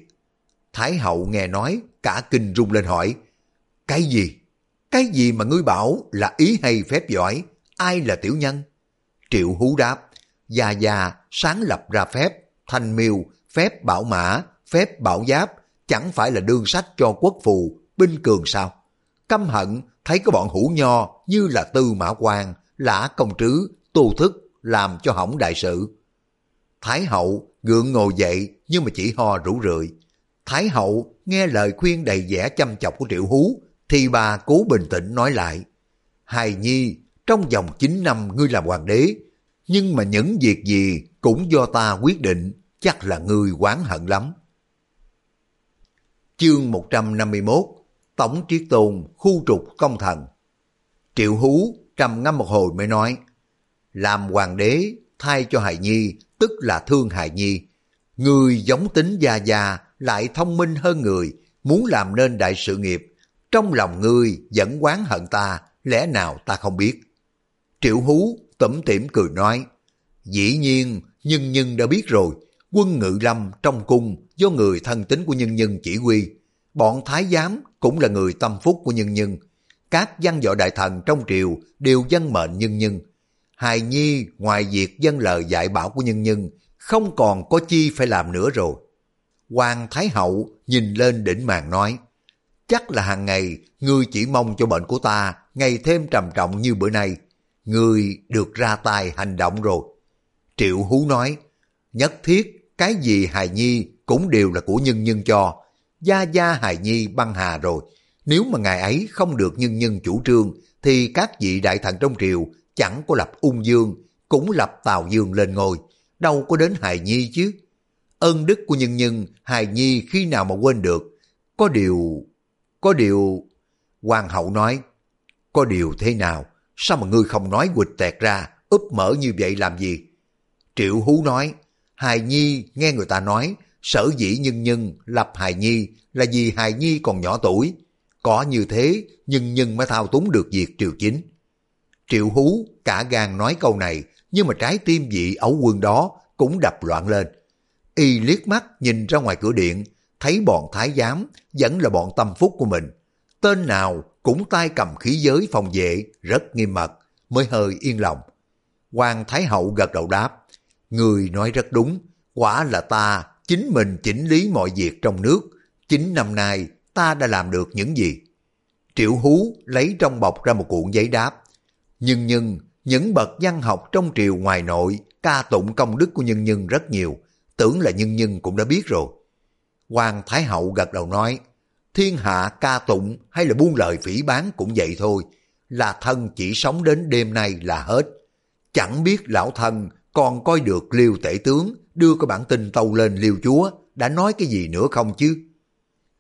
Thái hậu nghe nói, cả kinh rung lên hỏi, cái gì? Cái gì mà ngươi bảo là ý hay phép giỏi? Ai là tiểu nhân? Triệu hú đáp, già già sáng lập ra phép, thanh miêu, phép bảo mã, phép bảo giáp, chẳng phải là đương sách cho quốc phù, binh cường sao? Căm hận thấy có bọn hủ nho như là tư mã quan, lã công trứ, tu thức, làm cho hỏng đại sự. Thái hậu gượng ngồi dậy nhưng mà chỉ ho rủ rượi. Thái hậu nghe lời khuyên đầy vẻ chăm chọc của triệu hú thì bà cố bình tĩnh nói lại. Hài nhi, trong vòng 9 năm ngươi làm hoàng đế, nhưng mà những việc gì cũng do ta quyết định, chắc là ngươi oán hận lắm. Chương 151 Tổng Triết Tôn khu trục công thần Triệu Hú trầm ngâm một hồi mới nói Làm hoàng đế thay cho Hài Nhi, tức là thương Hài Nhi. Người giống tính già già lại thông minh hơn người, muốn làm nên đại sự nghiệp. Trong lòng ngươi vẫn quán hận ta, lẽ nào ta không biết. Triệu Hú tẩm tỉm cười nói, Dĩ nhiên, nhân nhân đã biết rồi quân ngự lâm trong cung do người thân tính của nhân nhân chỉ huy bọn thái giám cũng là người tâm phúc của nhân nhân. Các văn võ đại thần trong triều đều dân mệnh nhân nhân. Hài Nhi ngoài việc dân lời dạy bảo của nhân nhân, không còn có chi phải làm nữa rồi. Hoàng Thái Hậu nhìn lên đỉnh màn nói, chắc là hàng ngày ngươi chỉ mong cho bệnh của ta ngày thêm trầm trọng như bữa nay. Ngươi được ra tay hành động rồi. Triệu Hú nói, nhất thiết cái gì Hài Nhi cũng đều là của nhân nhân cho, Gia Gia Hài Nhi băng hà rồi. Nếu mà ngài ấy không được nhân nhân chủ trương, thì các vị đại thần trong triều chẳng có lập ung dương, cũng lập tào dương lên ngồi Đâu có đến Hài Nhi chứ. Ơn đức của nhân nhân, Hài Nhi khi nào mà quên được. Có điều... Có điều... Hoàng hậu nói, có điều thế nào? Sao mà ngươi không nói quịch tẹt ra, úp mở như vậy làm gì? Triệu Hú nói, Hài Nhi nghe người ta nói sở dĩ nhân nhân lập hài nhi là vì hài nhi còn nhỏ tuổi. Có như thế, nhân nhân mới thao túng được việc triều chính. Triệu hú cả gan nói câu này, nhưng mà trái tim vị ấu quân đó cũng đập loạn lên. Y liếc mắt nhìn ra ngoài cửa điện, thấy bọn thái giám vẫn là bọn tâm phúc của mình. Tên nào cũng tay cầm khí giới phòng vệ rất nghiêm mật, mới hơi yên lòng. Hoàng Thái Hậu gật đầu đáp, người nói rất đúng, quả là ta chính mình chỉnh lý mọi việc trong nước. Chính năm nay ta đã làm được những gì? Triệu Hú lấy trong bọc ra một cuộn giấy đáp. Nhưng nhưng, những bậc văn học trong triều ngoài nội ca tụng công đức của nhân nhân rất nhiều, tưởng là nhân nhân cũng đã biết rồi. Hoàng Thái Hậu gật đầu nói, thiên hạ ca tụng hay là buôn lời phỉ bán cũng vậy thôi, là thân chỉ sống đến đêm nay là hết. Chẳng biết lão thân còn coi được liêu tể tướng đưa cái bản tin tâu lên liêu chúa, đã nói cái gì nữa không chứ?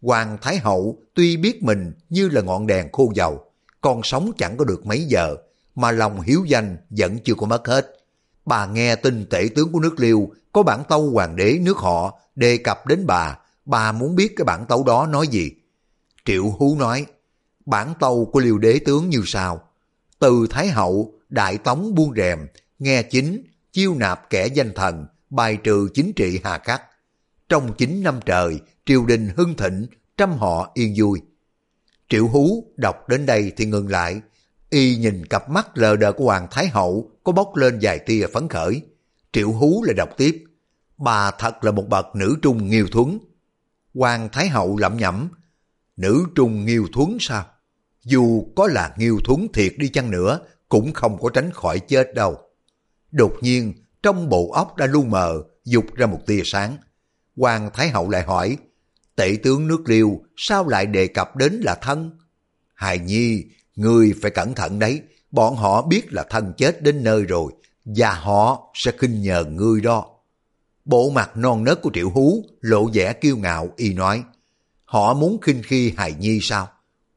Hoàng Thái Hậu tuy biết mình như là ngọn đèn khô dầu, còn sống chẳng có được mấy giờ, mà lòng hiếu danh vẫn chưa có mất hết. Bà nghe tin tể tướng của nước Liêu có bản tâu hoàng đế nước họ đề cập đến bà, bà muốn biết cái bản tấu đó nói gì. Triệu Hú nói, bản tâu của Liêu đế tướng như sau. Từ Thái Hậu, Đại Tống buông rèm, nghe chính, chiêu nạp kẻ danh thần, bài trừ chính trị hà khắc. Trong chín năm trời, triều đình hưng thịnh, trăm họ yên vui. Triệu Hú đọc đến đây thì ngừng lại, y nhìn cặp mắt lờ đờ của Hoàng Thái Hậu có bốc lên vài tia phấn khởi. Triệu Hú lại đọc tiếp, bà thật là một bậc nữ trung nghiêu thuấn. Hoàng Thái Hậu lẩm nhẩm, nữ trung nghiêu thuấn sao? Dù có là nghiêu thuấn thiệt đi chăng nữa, cũng không có tránh khỏi chết đâu. Đột nhiên, trong bộ óc đã lu mờ, dục ra một tia sáng. Hoàng Thái Hậu lại hỏi, tể tướng nước liêu sao lại đề cập đến là thân? Hài Nhi, người phải cẩn thận đấy, bọn họ biết là thân chết đến nơi rồi, và họ sẽ khinh nhờ ngươi đó. Bộ mặt non nớt của Triệu Hú lộ vẻ kiêu ngạo y nói, họ muốn khinh khi Hài Nhi sao?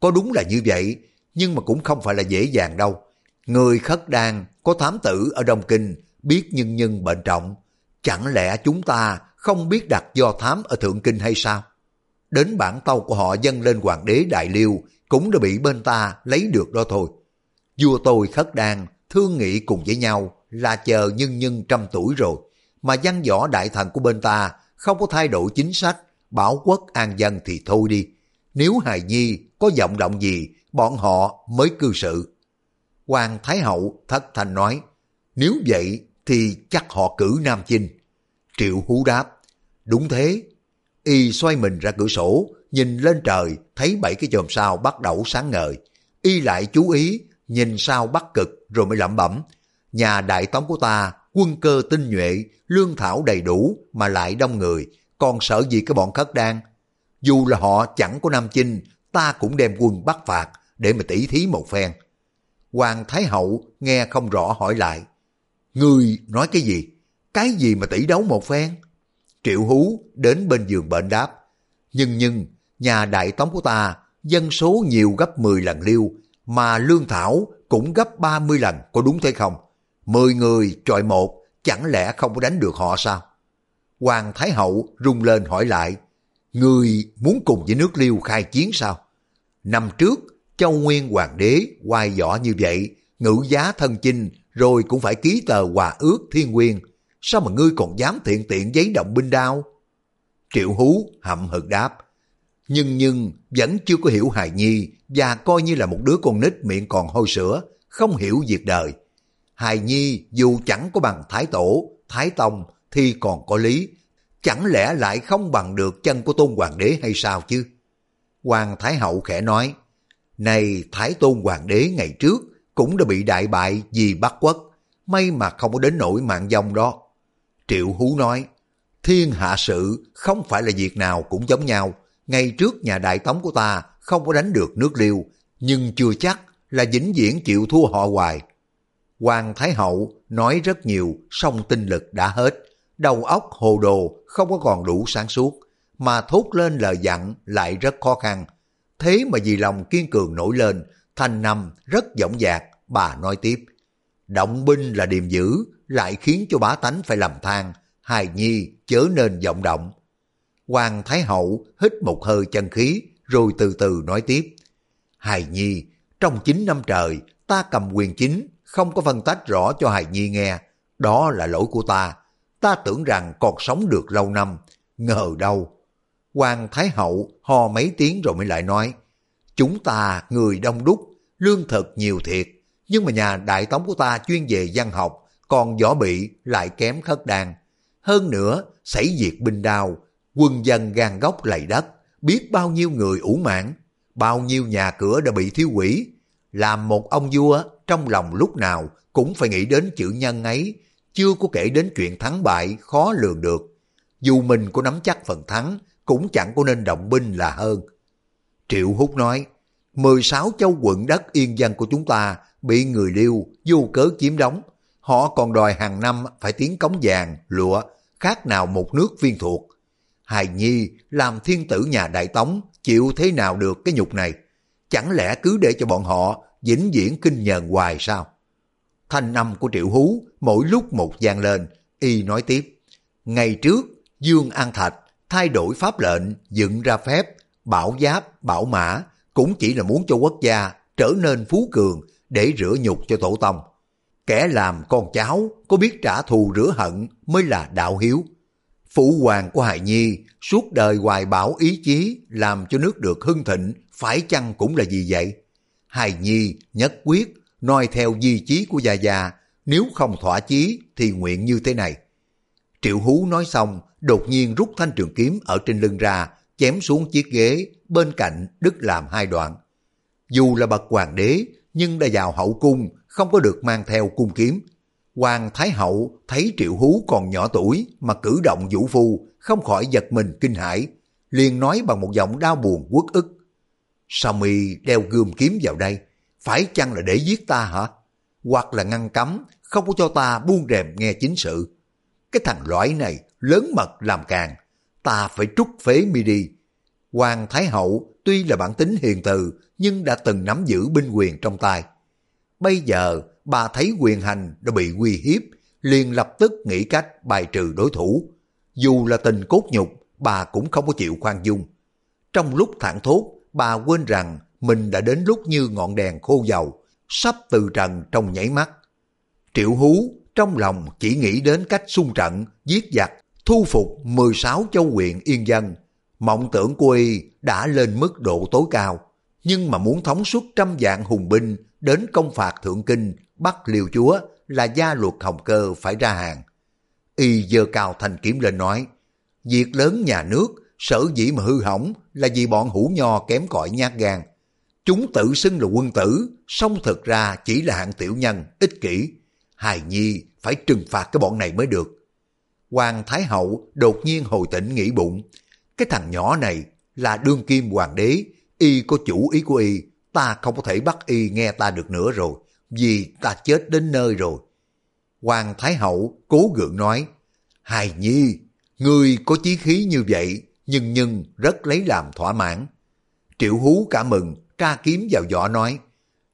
Có đúng là như vậy, nhưng mà cũng không phải là dễ dàng đâu. Người khất đan có thám tử ở Đông Kinh biết nhân nhân bệnh trọng, chẳng lẽ chúng ta không biết đặt do thám ở Thượng Kinh hay sao? Đến bản tâu của họ dâng lên hoàng đế Đại Liêu cũng đã bị bên ta lấy được đó thôi. Vua tôi khất đan thương nghị cùng với nhau là chờ nhân nhân trăm tuổi rồi, mà văn võ đại thần của bên ta không có thay đổi chính sách, bảo quốc an dân thì thôi đi. Nếu hài nhi có vọng động gì, bọn họ mới cư sự. Hoàng Thái Hậu thất thành nói, nếu vậy thì chắc họ cử Nam Chinh. Triệu Hú đáp, đúng thế. Y xoay mình ra cửa sổ, nhìn lên trời, thấy bảy cái chòm sao bắt đầu sáng ngời. Y lại chú ý, nhìn sao bắc cực rồi mới lẩm bẩm. Nhà đại tống của ta, quân cơ tinh nhuệ, lương thảo đầy đủ mà lại đông người, còn sợ gì cái bọn khất đan. Dù là họ chẳng có Nam Chinh, ta cũng đem quân bắt phạt để mà tỉ thí một phen. Hoàng Thái Hậu nghe không rõ hỏi lại. Ngươi nói cái gì? Cái gì mà tỷ đấu một phen? Triệu Hú đến bên giường bệnh đáp. Nhưng nhưng, nhà đại tống của ta dân số nhiều gấp 10 lần liêu, mà lương thảo cũng gấp 30 lần, có đúng thế không? 10 người trọi một, chẳng lẽ không có đánh được họ sao? Hoàng Thái Hậu rung lên hỏi lại, Người muốn cùng với nước liêu khai chiến sao? Năm trước, Châu Nguyên Hoàng đế quay võ như vậy, ngữ giá thân chinh, rồi cũng phải ký tờ hòa ước thiên nguyên. Sao mà ngươi còn dám thiện tiện giấy động binh đao? Triệu Hú hậm hực đáp. Nhưng nhưng vẫn chưa có hiểu hài nhi và coi như là một đứa con nít miệng còn hôi sữa, không hiểu việc đời. Hài nhi dù chẳng có bằng Thái Tổ, Thái Tông thì còn có lý. Chẳng lẽ lại không bằng được chân của Tôn Hoàng đế hay sao chứ? Hoàng Thái Hậu khẽ nói, Này Thái Tôn Hoàng đế ngày trước cũng đã bị đại bại vì bắc quốc, may mà không có đến nỗi mạng dòng đó. Triệu Hú nói, thiên hạ sự không phải là việc nào cũng giống nhau, ngày trước nhà đại tống của ta không có đánh được nước liêu, nhưng chưa chắc là vĩnh viễn chịu thua họ hoài. Hoàng Thái Hậu nói rất nhiều, song tinh lực đã hết, đầu óc hồ đồ không có còn đủ sáng suốt, mà thốt lên lời dặn lại rất khó khăn. Thế mà vì lòng kiên cường nổi lên, thanh năm rất dõng dạc, bà nói tiếp. Động binh là điềm dữ, lại khiến cho bá tánh phải lầm than, hài nhi chớ nên vọng động. Hoàng Thái Hậu hít một hơi chân khí, rồi từ từ nói tiếp. Hài nhi, trong 9 năm trời, ta cầm quyền chính, không có phân tách rõ cho hài nhi nghe. Đó là lỗi của ta. Ta tưởng rằng còn sống được lâu năm, ngờ đâu. Hoàng Thái Hậu ho mấy tiếng rồi mới lại nói, chúng ta người đông đúc, lương thực nhiều thiệt, nhưng mà nhà đại tống của ta chuyên về văn học, còn võ bị lại kém khất đàn. Hơn nữa, xảy diệt binh đao, quân dân gan góc lầy đất, biết bao nhiêu người ủ mãn, bao nhiêu nhà cửa đã bị thiêu hủy. Làm một ông vua, trong lòng lúc nào cũng phải nghĩ đến chữ nhân ấy, chưa có kể đến chuyện thắng bại khó lường được. Dù mình có nắm chắc phần thắng, cũng chẳng có nên động binh là hơn. Triệu Húc nói, 16 châu quận đất yên dân của chúng ta bị người liêu vô cớ chiếm đóng. Họ còn đòi hàng năm phải tiến cống vàng, lụa, khác nào một nước viên thuộc. Hài Nhi làm thiên tử nhà Đại Tống chịu thế nào được cái nhục này? Chẳng lẽ cứ để cho bọn họ vĩnh viễn kinh nhờn hoài sao? Thanh âm của Triệu Hú mỗi lúc một gian lên, y nói tiếp. Ngày trước, Dương An Thạch thay đổi pháp lệnh, dựng ra phép, bảo giáp, bảo mã, cũng chỉ là muốn cho quốc gia trở nên phú cường để rửa nhục cho tổ tông. Kẻ làm con cháu có biết trả thù rửa hận mới là đạo hiếu. Phụ hoàng của Hài Nhi suốt đời hoài bảo ý chí làm cho nước được hưng thịnh, phải chăng cũng là gì vậy? Hài Nhi nhất quyết noi theo di chí của Gia Gia, nếu không thỏa chí thì nguyện như thế này. Triệu Hú nói xong, đột nhiên rút thanh trường kiếm ở trên lưng ra, chém xuống chiếc ghế bên cạnh đứt làm hai đoạn. Dù là bậc hoàng đế, nhưng đã vào hậu cung không có được mang theo cung kiếm. Hoàng Thái Hậu thấy Triệu Hú còn nhỏ tuổi mà cử động vũ phu, không khỏi giật mình kinh hãi, liền nói bằng một giọng đau buồn uất ức. Sao mi đeo gươm kiếm vào đây? Phải chăng là để giết ta hả? Hoặc là ngăn cấm, không có cho ta buông rèm nghe chính sự. Cái thằng lõi này lớn mật làm càng, ta phải trút phế mi đi. Hoàng Thái Hậu tuy là bản tính hiền từ, nhưng đã từng nắm giữ binh quyền trong tay. Bây giờ, bà thấy quyền hành đã bị uy hiếp, liền lập tức nghĩ cách bài trừ đối thủ. Dù là tình cốt nhục, bà cũng không có chịu khoan dung. Trong lúc thản thốt, bà quên rằng mình đã đến lúc như ngọn đèn khô dầu, sắp từ trần trong nhảy mắt. Triệu Hú trong lòng chỉ nghĩ đến cách xung trận, giết giặc, thu phục 16 châu huyện yên dân. Mộng tưởng của y đã lên mức độ tối cao, nhưng mà muốn thống suốt trăm vạn hùng binh đến công phạt thượng kinh, bắt liều chúa là gia luật hồng cơ phải ra hàng. Y dơ cao thành kiếm lên nói, việc lớn nhà nước, sở dĩ mà hư hỏng là vì bọn hủ nho kém cỏi nhát gan. Chúng tự xưng là quân tử, song thực ra chỉ là hạng tiểu nhân, ích kỷ. Hài nhi phải trừng phạt cái bọn này mới được. Hoàng Thái Hậu đột nhiên hồi tỉnh nghĩ bụng, cái thằng nhỏ này là đương kim hoàng đế, y có chủ ý của y, ta không có thể bắt y nghe ta được nữa rồi, vì ta chết đến nơi rồi. Hoàng Thái Hậu cố gượng nói, Hài Nhi, ngươi có chí khí như vậy, nhưng nhưng rất lấy làm thỏa mãn. Triệu Hú cả mừng, tra kiếm vào vỏ nói,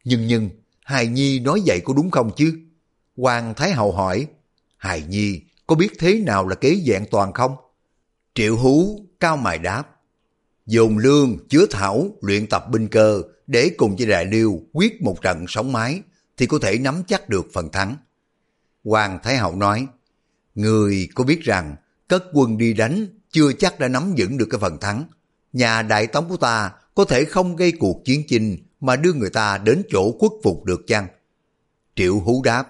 nhưng nhưng, Hài Nhi nói vậy có đúng không chứ? Hoàng Thái Hậu hỏi, Hài Nhi có biết thế nào là kế dạng toàn không? Triệu Hú cao mài đáp, dồn lương, chứa thảo, luyện tập binh cơ để cùng với Đại Liêu quyết một trận sóng mái thì có thể nắm chắc được phần thắng. Hoàng Thái Hậu nói, Người có biết rằng cất quân đi đánh chưa chắc đã nắm vững được cái phần thắng. Nhà đại tống của ta có thể không gây cuộc chiến chinh mà đưa người ta đến chỗ khuất phục được chăng? Triệu Hú đáp,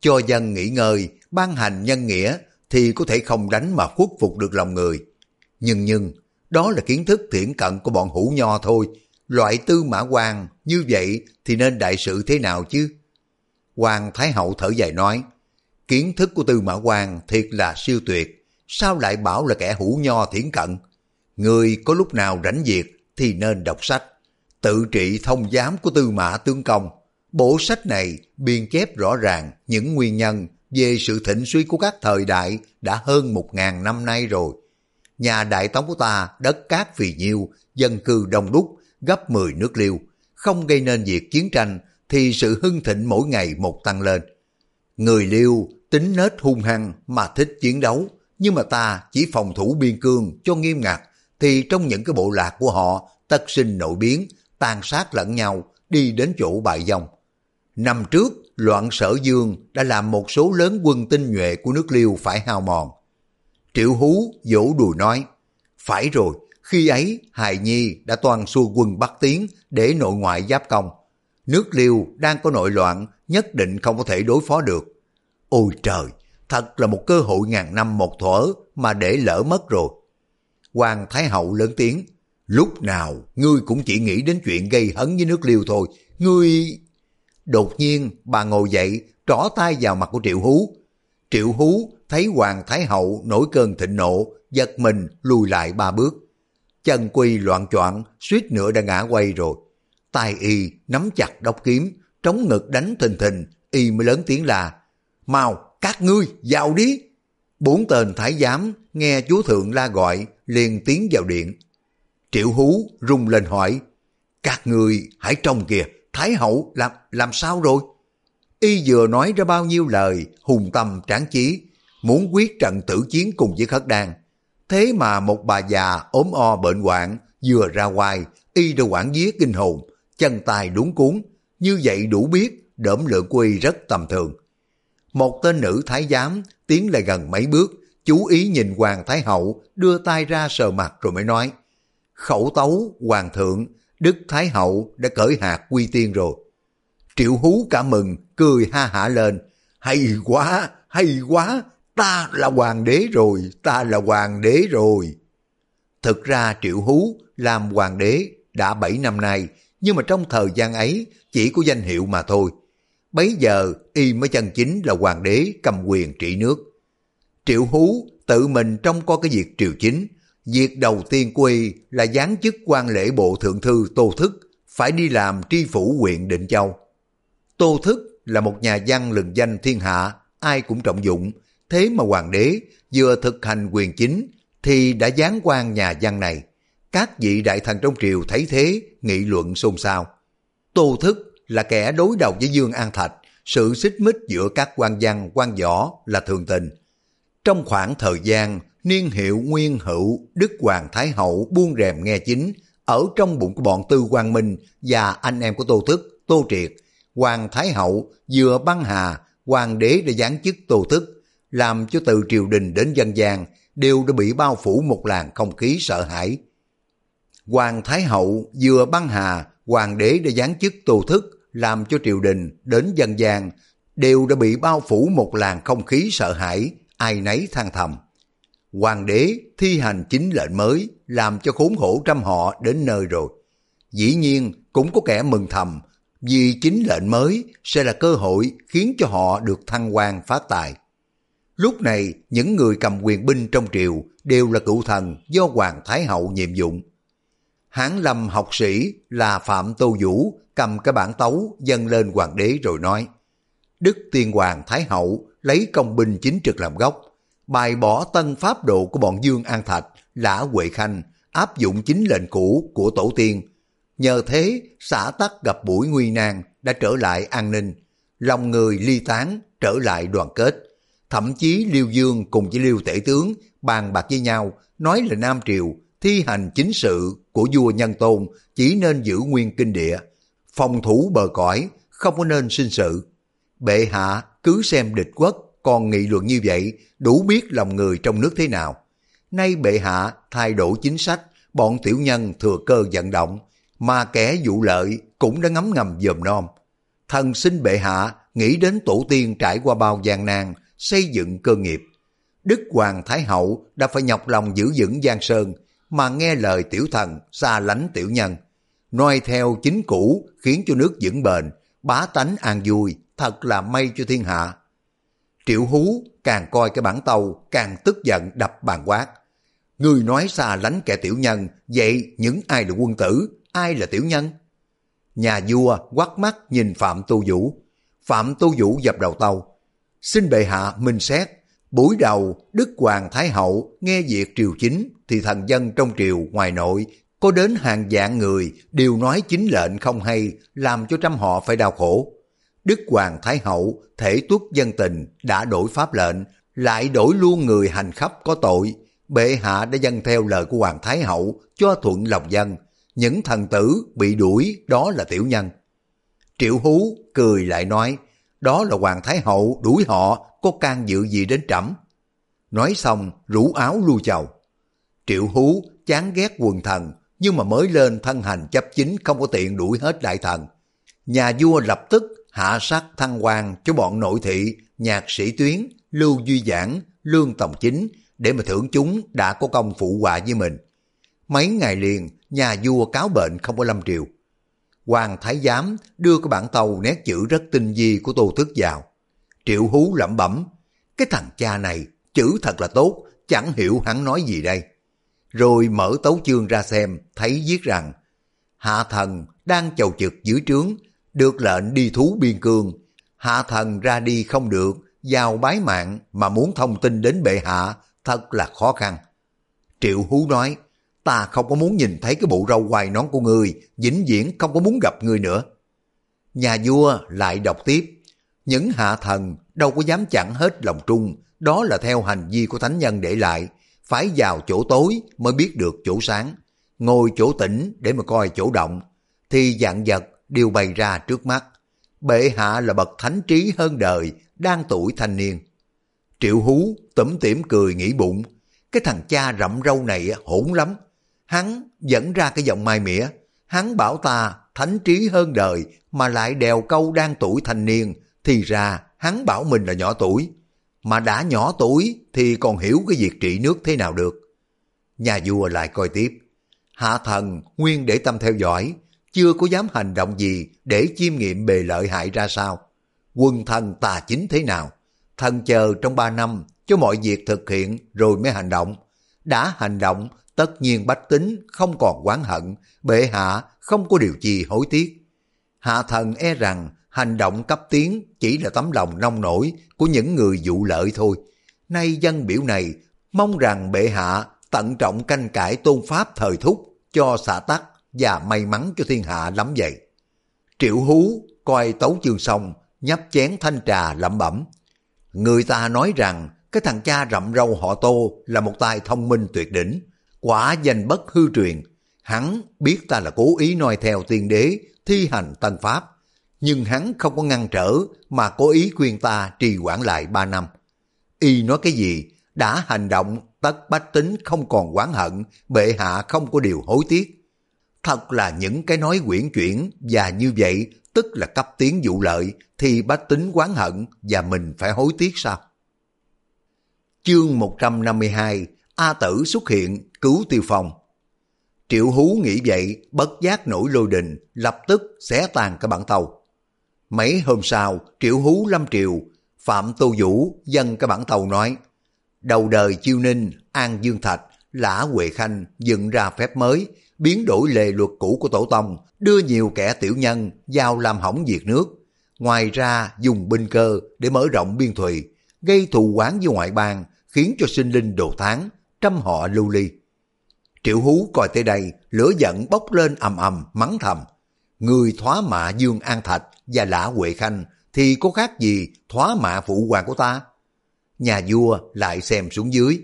cho dân nghỉ ngơi, ban hành nhân nghĩa thì có thể không đánh mà khuất phục được lòng người. Nhưng nhưng, đó là kiến thức thiển cận của bọn hủ nho thôi. Loại tư mã quan như vậy thì nên đại sự thế nào chứ? Hoàng Thái Hậu thở dài nói, kiến thức của tư mã quan thiệt là siêu tuyệt, sao lại bảo là kẻ hủ nho thiển cận? Người có lúc nào rảnh việc thì nên đọc sách. Tự trị thông giám của tư mã tướng công. Bộ sách này biên chép rõ ràng những nguyên nhân về sự thịnh suy của các thời đại đã hơn một ngàn năm nay rồi. Nhà đại tống của ta đất cát vì nhiêu, dân cư đông đúc, gấp 10 nước liêu. Không gây nên việc chiến tranh thì sự hưng thịnh mỗi ngày một tăng lên. Người liêu tính nết hung hăng mà thích chiến đấu, nhưng mà ta chỉ phòng thủ biên cương cho nghiêm ngặt, thì trong những cái bộ lạc của họ tất sinh nội biến, tàn sát lẫn nhau, đi đến chỗ bại dòng. Năm trước, loạn sở dương đã làm một số lớn quân tinh nhuệ của nước liêu phải hao mòn. Triệu Hú vỗ đùi nói, phải rồi, khi ấy Hài Nhi đã toàn xua quân Bắc Tiến để nội ngoại giáp công. Nước liêu đang có nội loạn, nhất định không có thể đối phó được. Ôi trời, thật là một cơ hội ngàn năm một thuở mà để lỡ mất rồi. Hoàng Thái Hậu lớn tiếng, lúc nào ngươi cũng chỉ nghĩ đến chuyện gây hấn với nước liêu thôi, ngươi... Đột nhiên bà ngồi dậy, trỏ tay vào mặt của Triệu Hú. Triệu Hú thấy Hoàng Thái Hậu nổi cơn thịnh nộ, giật mình lùi lại ba bước. Chân quy loạn choạng suýt nữa đã ngã quay rồi. tài y nắm chặt đốc kiếm, trống ngực đánh thình thình, y mới lớn tiếng là mau các ngươi vào đi. Bốn tên thái giám nghe chúa thượng la gọi liền tiến vào điện. Triệu Hú rung lên hỏi, các người hãy trông kìa, Thái hậu làm làm sao rồi? Y vừa nói ra bao nhiêu lời, hùng tâm tráng chí, muốn quyết trận tử chiến cùng với khất đan. Thế mà một bà già ốm o bệnh hoạn vừa ra ngoài, y đã quản vía kinh hồn, chân tay đúng cuốn, như vậy đủ biết đỡm lượng quy rất tầm thường. Một tên nữ thái giám tiến lại gần mấy bước, chú ý nhìn Hoàng Thái Hậu, đưa tay ra sờ mặt rồi mới nói, khẩu tấu, Hoàng thượng, Đức Thái Hậu đã cởi hạt quy tiên rồi. Triệu hú cả mừng, cười ha hả lên, hay quá, hay quá, ta là hoàng đế rồi, ta là hoàng đế rồi. Thực ra Triệu Hú làm hoàng đế đã 7 năm nay, nhưng mà trong thời gian ấy chỉ có danh hiệu mà thôi. Bấy giờ y mới chân chính là hoàng đế cầm quyền trị nước. Triệu Hú tự mình trong có cái việc triều chính, việc đầu tiên của y là giáng chức quan lễ bộ thượng thư Tô Thức, phải đi làm tri phủ huyện Định Châu. Tô Thức là một nhà văn lừng danh thiên hạ, ai cũng trọng dụng, thế mà hoàng đế vừa thực hành quyền chính thì đã giáng quan nhà văn này. Các vị đại thần trong triều thấy thế, nghị luận xôn xao. Tô Thức là kẻ đối đầu với Dương An Thạch, sự xích mích giữa các quan văn, quan võ là thường tình. Trong khoảng thời gian niên hiệu nguyên hữu Đức Hoàng Thái Hậu buông rèm nghe chính, ở trong bụng của bọn Tư Quang Minh và anh em của Tô Thức, Tô Triệt, Hoàng Thái Hậu vừa băng hà, Hoàng đế đã giáng chức Tô Thức, làm cho từ triều đình đến dân gian đều đã bị bao phủ một làn không khí sợ hãi. Hoàng Thái Hậu vừa băng hà, Hoàng đế đã giáng chức Tô Thức, làm cho triều đình đến dân gian đều đã bị bao phủ một làn không khí sợ hãi, ai nấy than thầm. Hoàng đế thi hành chính lệnh mới làm cho khốn khổ trăm họ đến nơi rồi. Dĩ nhiên cũng có kẻ mừng thầm vì chính lệnh mới sẽ là cơ hội khiến cho họ được thăng quan phát tài. Lúc này những người cầm quyền binh trong triều đều là cựu thần do Hoàng Thái Hậu nhiệm dụng. Hán lâm học sĩ là Phạm Tô Vũ cầm cái bản tấu dâng lên hoàng đế rồi nói Đức Tiên Hoàng Thái Hậu lấy công binh chính trực làm gốc bài bỏ tân pháp độ của bọn Dương An Thạch, Lã Huệ Khanh, áp dụng chính lệnh cũ của tổ tiên. Nhờ thế, xã tắc gặp buổi nguy nan đã trở lại an ninh, lòng người ly tán trở lại đoàn kết. Thậm chí Liêu Dương cùng với Liêu Tể Tướng bàn bạc với nhau, nói là Nam Triều thi hành chính sự của vua Nhân Tôn chỉ nên giữ nguyên kinh địa, phòng thủ bờ cõi, không có nên sinh sự. Bệ hạ cứ xem địch quốc còn nghị luận như vậy đủ biết lòng người trong nước thế nào. Nay bệ hạ thay đổi chính sách, bọn tiểu nhân thừa cơ vận động, mà kẻ vụ lợi cũng đã ngấm ngầm dòm non. Thần xin bệ hạ nghĩ đến tổ tiên trải qua bao gian nan, xây dựng cơ nghiệp. Đức Hoàng Thái Hậu đã phải nhọc lòng giữ vững Giang Sơn, mà nghe lời tiểu thần xa lánh tiểu nhân. Noi theo chính cũ khiến cho nước vững bền, bá tánh an vui, thật là may cho thiên hạ. Triệu Hú càng coi cái bản tàu càng tức giận đập bàn quát. Người nói xa lánh kẻ tiểu nhân, vậy những ai là quân tử, ai là tiểu nhân? Nhà vua quắt mắt nhìn Phạm Tu Vũ. Phạm Tu Vũ dập đầu tàu. Xin bệ hạ minh xét, buổi đầu Đức Hoàng Thái Hậu nghe việc triều chính thì thần dân trong triều ngoài nội có đến hàng vạn người đều nói chính lệnh không hay làm cho trăm họ phải đau khổ. Đức Hoàng Thái Hậu thể tuất dân tình đã đổi pháp lệnh, lại đổi luôn người hành khắp có tội. Bệ hạ đã dân theo lời của Hoàng Thái Hậu cho thuận lòng dân. Những thần tử bị đuổi đó là tiểu nhân. Triệu Hú cười lại nói, đó là Hoàng Thái Hậu đuổi họ có can dự gì đến trẫm Nói xong rủ áo lui chầu. Triệu Hú chán ghét quần thần, nhưng mà mới lên thân hành chấp chính không có tiện đuổi hết đại thần. Nhà vua lập tức hạ sắc thăng quan cho bọn nội thị, nhạc sĩ tuyến, lưu duy giảng, lương tổng chính để mà thưởng chúng đã có công phụ họa với mình. Mấy ngày liền, nhà vua cáo bệnh không có lâm triều. Hoàng Thái Giám đưa cái bản tàu nét chữ rất tinh vi của Tô Thức vào. Triệu Hú lẩm bẩm, cái thằng cha này, chữ thật là tốt, chẳng hiểu hắn nói gì đây. Rồi mở tấu chương ra xem, thấy viết rằng, Hạ thần đang chầu trực dưới trướng, được lệnh đi thú biên cương, hạ thần ra đi không được, giao bái mạng mà muốn thông tin đến bệ hạ thật là khó khăn. Triệu Hú nói, ta không có muốn nhìn thấy cái bộ râu hoài nón của người vĩnh viễn không có muốn gặp người nữa. Nhà vua lại đọc tiếp, những hạ thần đâu có dám chặn hết lòng trung, đó là theo hành vi của thánh nhân để lại, phải vào chỗ tối mới biết được chỗ sáng, ngồi chỗ tĩnh để mà coi chỗ động, thì dạng vật đều bày ra trước mắt. Bệ hạ là bậc thánh trí hơn đời, đang tuổi thanh niên. Triệu hú tẩm tỉm cười nghĩ bụng, cái thằng cha rậm râu này hỗn lắm. Hắn dẫn ra cái giọng mai mỉa, hắn bảo ta thánh trí hơn đời mà lại đèo câu đang tuổi thanh niên, thì ra hắn bảo mình là nhỏ tuổi. Mà đã nhỏ tuổi thì còn hiểu cái việc trị nước thế nào được. Nhà vua lại coi tiếp. Hạ thần nguyên để tâm theo dõi, chưa có dám hành động gì để chiêm nghiệm bề lợi hại ra sao. Quân thần tà chính thế nào? Thần chờ trong ba năm cho mọi việc thực hiện rồi mới hành động. Đã hành động, tất nhiên bách tính không còn oán hận, bệ hạ không có điều gì hối tiếc. Hạ thần e rằng hành động cấp tiến chỉ là tấm lòng nông nổi của những người dụ lợi thôi. Nay dân biểu này mong rằng bệ hạ tận trọng canh cải tôn pháp thời thúc cho xã tắc và may mắn cho thiên hạ lắm vậy. Triệu hú coi tấu chương xong, nhấp chén thanh trà lẩm bẩm. Người ta nói rằng cái thằng cha rậm râu họ tô là một tài thông minh tuyệt đỉnh, quả danh bất hư truyền. Hắn biết ta là cố ý noi theo tiên đế, thi hành tân pháp, nhưng hắn không có ngăn trở mà cố ý khuyên ta trì quản lại ba năm. Y nói cái gì, đã hành động tất bách tính không còn oán hận, bệ hạ không có điều hối tiếc. Thật là những cái nói quyển chuyển và như vậy tức là cấp tiến dụ lợi thì bách tính quán hận và mình phải hối tiếc sao? Chương 152 A Tử xuất hiện cứu tiêu phong Triệu Hú nghĩ vậy bất giác nổi lôi đình lập tức xé tàn cái bản tàu. Mấy hôm sau Triệu Hú lâm triều Phạm Tô Vũ dân cái bản tàu nói đầu đời chiêu ninh An Dương Thạch Lã Huệ Khanh dựng ra phép mới biến đổi lề luật cũ của tổ tông, đưa nhiều kẻ tiểu nhân giao làm hỏng việc nước. Ngoài ra dùng binh cơ để mở rộng biên thùy, gây thù quán với ngoại bang, khiến cho sinh linh đồ tháng, trăm họ lưu ly. Triệu Hú coi tới đây, lửa giận bốc lên ầm ầm mắng thầm. Người thoá mạ Dương An Thạch và Lã Huệ Khanh thì có khác gì thoá mạ phụ hoàng của ta? Nhà vua lại xem xuống dưới.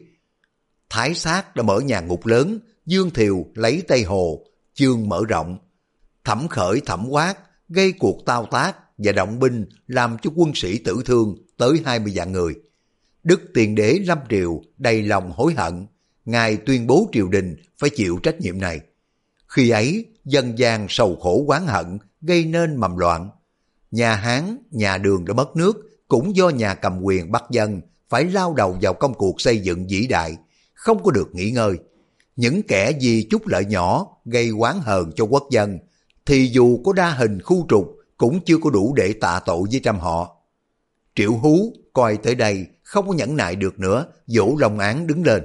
Thái sát đã mở nhà ngục lớn, Dương Thiều lấy Tây Hồ, chương mở rộng. Thẩm khởi thẩm quát, gây cuộc tao tác và động binh làm cho quân sĩ tử thương tới 20 vạn người. Đức tiền đế Lâm Triều đầy lòng hối hận, ngài tuyên bố triều đình phải chịu trách nhiệm này. Khi ấy, dân gian sầu khổ quán hận, gây nên mầm loạn. Nhà Hán, nhà đường đã mất nước, cũng do nhà cầm quyền bắt dân phải lao đầu vào công cuộc xây dựng vĩ đại, không có được nghỉ ngơi những kẻ vì chút lợi nhỏ gây quán hờn cho quốc dân, thì dù có đa hình khu trục cũng chưa có đủ để tạ tội với trăm họ. Triệu Hú coi tới đây không có nhẫn nại được nữa, dỗ lòng án đứng lên.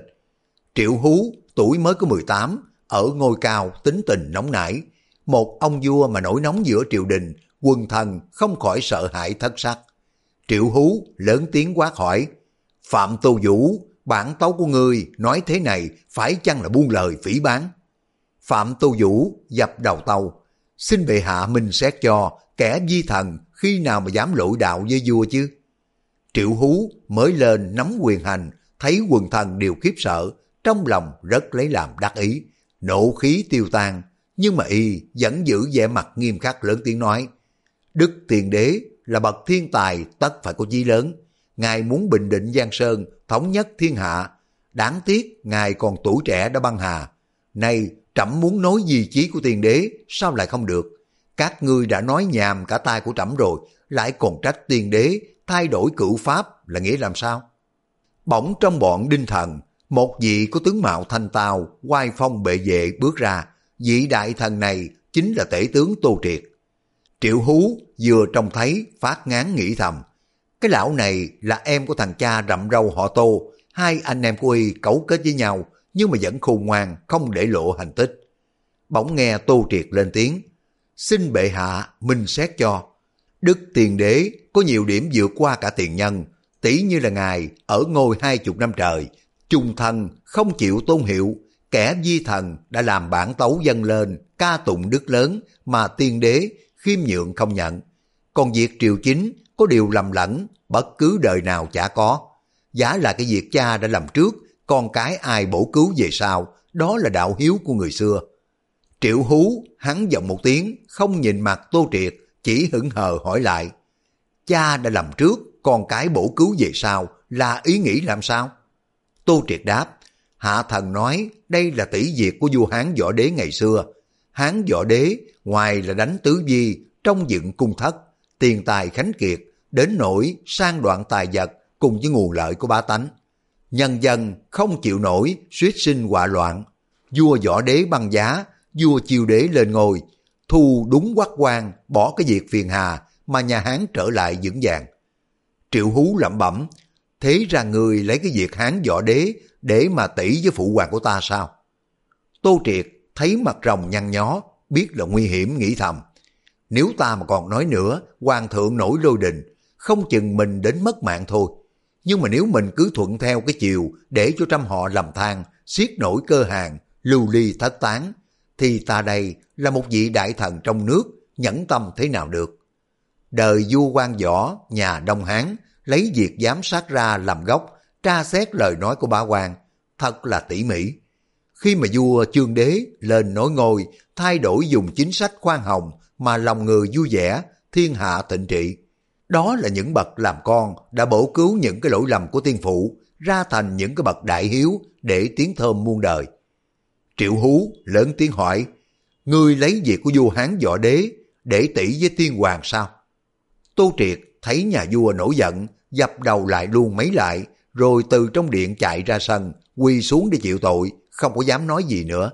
Triệu Hú tuổi mới có 18, ở ngôi cao tính tình nóng nảy. Một ông vua mà nổi nóng giữa triều đình, quân thần không khỏi sợ hãi thất sắc. Triệu Hú lớn tiếng quát hỏi, Phạm Tô Vũ bản tấu của ngươi nói thế này phải chăng là buông lời phỉ bán? Phạm Tô Vũ dập đầu tàu, xin bệ hạ minh xét cho kẻ di thần khi nào mà dám lỗi đạo với vua chứ? Triệu Hú mới lên nắm quyền hành, thấy quần thần đều khiếp sợ, trong lòng rất lấy làm đắc ý, nộ khí tiêu tan, nhưng mà y vẫn giữ vẻ mặt nghiêm khắc lớn tiếng nói, Đức Tiền Đế là bậc thiên tài tất phải có chí lớn, Ngài muốn bình định Giang Sơn, thống nhất thiên hạ. Đáng tiếc, Ngài còn tuổi trẻ đã băng hà. Nay, trẫm muốn nói gì chí của tiền đế, sao lại không được? Các ngươi đã nói nhàm cả tai của trẫm rồi, lại còn trách tiền đế thay đổi cửu pháp là nghĩa làm sao? Bỗng trong bọn đinh thần, một vị có tướng mạo thanh tao, quai phong bệ vệ bước ra. Vị đại thần này chính là tể tướng Tô Triệt. Triệu Hú vừa trông thấy phát ngán nghĩ thầm, cái lão này là em của thằng cha rậm râu họ Tô, hai anh em của y cấu kết với nhau, nhưng mà vẫn khôn ngoan, không để lộ hành tích. Bỗng nghe Tô Triệt lên tiếng, xin bệ hạ minh xét cho. Đức tiền đế có nhiều điểm vượt qua cả tiền nhân, tỷ như là ngài ở ngôi hai chục năm trời, trung thần không chịu tôn hiệu, kẻ di thần đã làm bản tấu dâng lên, ca tụng đức lớn mà tiên đế khiêm nhượng không nhận. Còn việc triều chính có điều lầm lẫn, bất cứ đời nào chả có. Giả là cái việc cha đã làm trước, con cái ai bổ cứu về sau, đó là đạo hiếu của người xưa. Triệu hú hắn giọng một tiếng, không nhìn mặt Tô Triệt, chỉ hững hờ hỏi lại. Cha đã làm trước, con cái bổ cứu về sau, là ý nghĩ làm sao? Tô Triệt đáp, Hạ thần nói đây là tỷ diệt của vua Hán võ đế ngày xưa. Hán võ đế ngoài là đánh tứ di, trong dựng cung thất, tiền tài khánh kiệt, đến nỗi sang đoạn tài vật cùng với nguồn lợi của ba tánh. Nhân dân không chịu nổi, suýt sinh họa loạn. Vua võ đế băng giá, vua chiêu đế lên ngôi, thu đúng quắc quan, bỏ cái việc phiền hà mà nhà Hán trở lại vững vàng. Triệu Hú lẩm bẩm, thế ra người lấy cái việc Hán võ đế để mà tỷ với phụ hoàng của ta sao? Tô Triệt thấy mặt rồng nhăn nhó, biết là nguy hiểm nghĩ thầm. Nếu ta mà còn nói nữa, hoàng thượng nổi lôi đình, không chừng mình đến mất mạng thôi. Nhưng mà nếu mình cứ thuận theo cái chiều để cho trăm họ làm than, siết nổi cơ hàng, lưu ly thất tán, thì ta đây là một vị đại thần trong nước, nhẫn tâm thế nào được. Đời vua quan võ, nhà Đông Hán, lấy việc giám sát ra làm gốc, tra xét lời nói của bá quan, thật là tỉ mỉ. Khi mà vua chương đế lên nối ngôi, thay đổi dùng chính sách khoan hồng mà lòng người vui vẻ, thiên hạ tịnh trị. Đó là những bậc làm con đã bổ cứu những cái lỗi lầm của tiên phụ, ra thành những cái bậc đại hiếu để tiếng thơm muôn đời. Triệu Hú lớn tiếng hỏi, ngươi lấy việc của vua Hán võ đế để tỷ với tiên hoàng sao? Tô Triệt thấy nhà vua nổi giận, dập đầu lại luôn mấy lại, rồi từ trong điện chạy ra sân, quỳ xuống để chịu tội, không có dám nói gì nữa.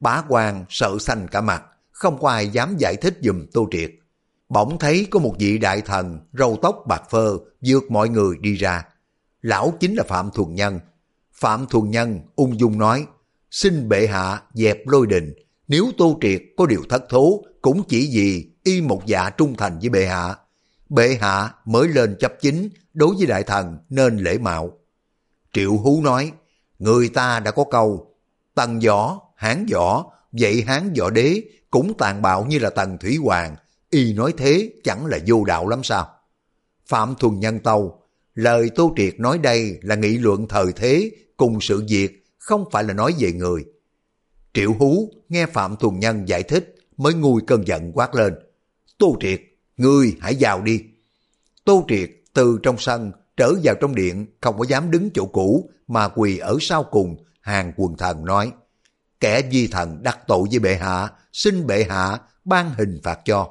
Bá quan sợ xanh cả mặt, không có ai dám giải thích dùm Tô Triệt. Bỗng thấy có một vị đại thần, râu tóc bạc phơ, vượt mọi người đi ra. Lão chính là Phạm Thuần Nhân. Phạm Thuần Nhân ung dung nói, xin bệ hạ dẹp lôi đình, nếu Tô Triệt có điều thất thố, cũng chỉ vì y một dạ trung thành với bệ hạ. Bệ hạ mới lên chấp chính, đối với đại thần nên lễ mạo. Triệu Hú nói, người ta đã có câu, tần võ, hán võ, vậy hán võ đế cũng tàn bạo như là tần thủy hoàng, y nói thế chẳng là vô đạo lắm sao. Phạm Thuần Nhân Tâu, lời Tô Triệt nói đây là nghị luận thời thế cùng sự việc, không phải là nói về người. Triệu Hú nghe Phạm Thuần Nhân giải thích mới nguôi cơn giận quát lên. Tô Triệt, ngươi hãy vào đi. Tô Triệt từ trong sân trở vào trong điện, không có dám đứng chỗ cũ, mà quỳ ở sau cùng, hàng quần thần nói, kẻ di thần đắc tội với bệ hạ, xin bệ hạ ban hình phạt cho.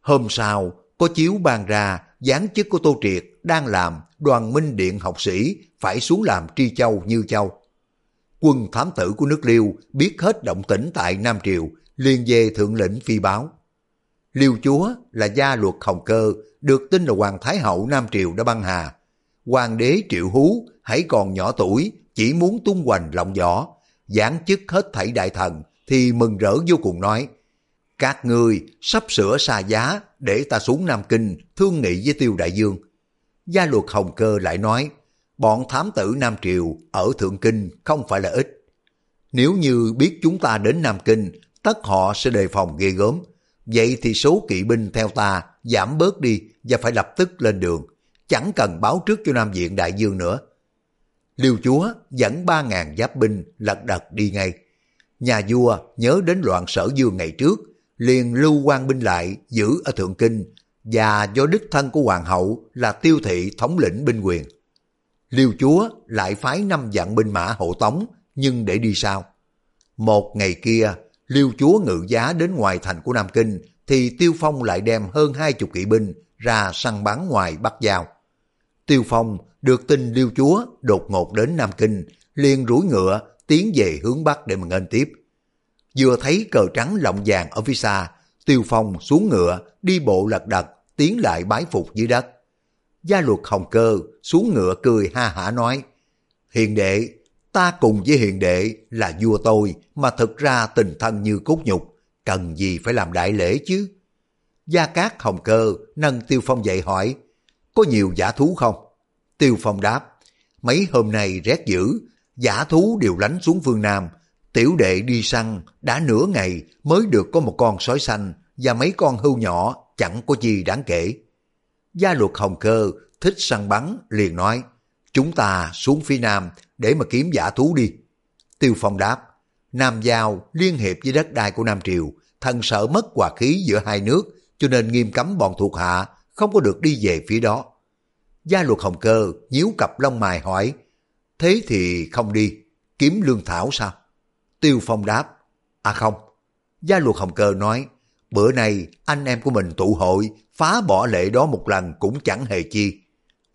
Hôm sau, có chiếu ban ra, giáng chức của tô triệt đang làm đoàn minh điện học sĩ phải xuống làm tri châu như châu. Quân thám tử của nước liêu biết hết động tĩnh tại nam triều, liền về thượng lĩnh phi báo liêu chúa là gia luật hồng cơ được tin là Hoàng Thái Hậu Nam Triều đã băng hà. Hoàng đế Triệu Hú hãy còn nhỏ tuổi, chỉ muốn tung hoành lộng võ, giáng chức hết thảy đại thần, thì mừng rỡ vô cùng nói, các ngươi sắp sửa xa giá để ta xuống Nam Kinh thương nghị với Tiêu Đại Dương. Gia luật Hồng Cơ lại nói, bọn thám tử Nam Triều ở Thượng Kinh không phải là ít. Nếu như biết chúng ta đến Nam Kinh, tất họ sẽ đề phòng ghê gớm. Vậy thì số kỵ binh theo ta giảm bớt đi và phải lập tức lên đường, chẳng cần báo trước cho Nam Diện Đại Dương nữa. Liêu chúa dẫn ba ngàn giáp binh lật đật đi ngay. Nhà vua nhớ đến loạn sở dương ngày trước, liền lưu quan binh lại giữ ở Thượng Kinh và do đích thân của hoàng hậu là tiêu thị thống lĩnh binh quyền. Liêu chúa lại phái năm vạn binh mã hộ tống nhưng để đi sao? Một ngày kia, Liêu chúa ngự giá đến ngoài thành của Nam Kinh thì Tiêu Phong lại đem hơn hai chục kỵ binh ra săn bắn ngoài Bắc Giao. Tiêu Phong được tin Liêu Chúa đột ngột đến Nam Kinh, liền rủi ngựa tiến về hướng Bắc để mà nghênh tiếp. Vừa thấy cờ trắng lộng vàng ở phía xa, Tiêu Phong xuống ngựa, đi bộ lật đật, tiến lại bái phục dưới đất. Gia luật hồng cơ xuống ngựa cười ha hả nói, Hiền đệ, ta cùng với hiền đệ là vua tôi mà thực ra tình thân như cốt nhục, cần gì phải làm đại lễ chứ? Gia Cát Hồng Cơ nâng Tiêu Phong dậy hỏi, có nhiều giả thú không? Tiêu Phong đáp, mấy hôm nay rét dữ, giả thú đều lánh xuống phương Nam, tiểu đệ đi săn đã nửa ngày mới được có một con sói xanh và mấy con hưu nhỏ chẳng có gì đáng kể. Gia luật hồng cơ thích săn bắn liền nói, chúng ta xuống phía Nam để mà kiếm giả thú đi. Tiêu Phong đáp, Nam Giao liên hiệp với đất đai của Nam Triều, thần sợ mất hòa khí giữa hai nước, cho nên nghiêm cấm bọn thuộc hạ không có được đi về phía đó. Gia luật hồng cơ nhíu cặp lông mài hỏi, thế thì không đi, kiếm lương thảo sao? Tiêu Phong đáp, à không. Gia luật hồng cơ nói, bữa nay anh em của mình tụ hội, phá bỏ lệ đó một lần cũng chẳng hề chi.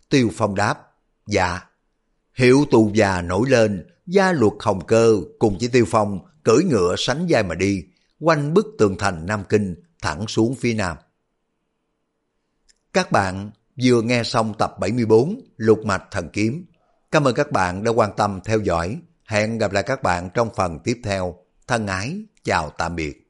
Tiêu Phong đáp, dạ. Hiệu tù già nổi lên, gia luật hồng cơ cùng với Tiêu Phong cưỡi ngựa sánh vai mà đi, quanh bức tường thành Nam Kinh thẳng xuống phía Nam. Các bạn vừa nghe xong tập 74 Lục Mạch Thần Kiếm. Cảm ơn các bạn đã quan tâm theo dõi. Hẹn gặp lại các bạn trong phần tiếp theo. Thân ái, chào tạm biệt.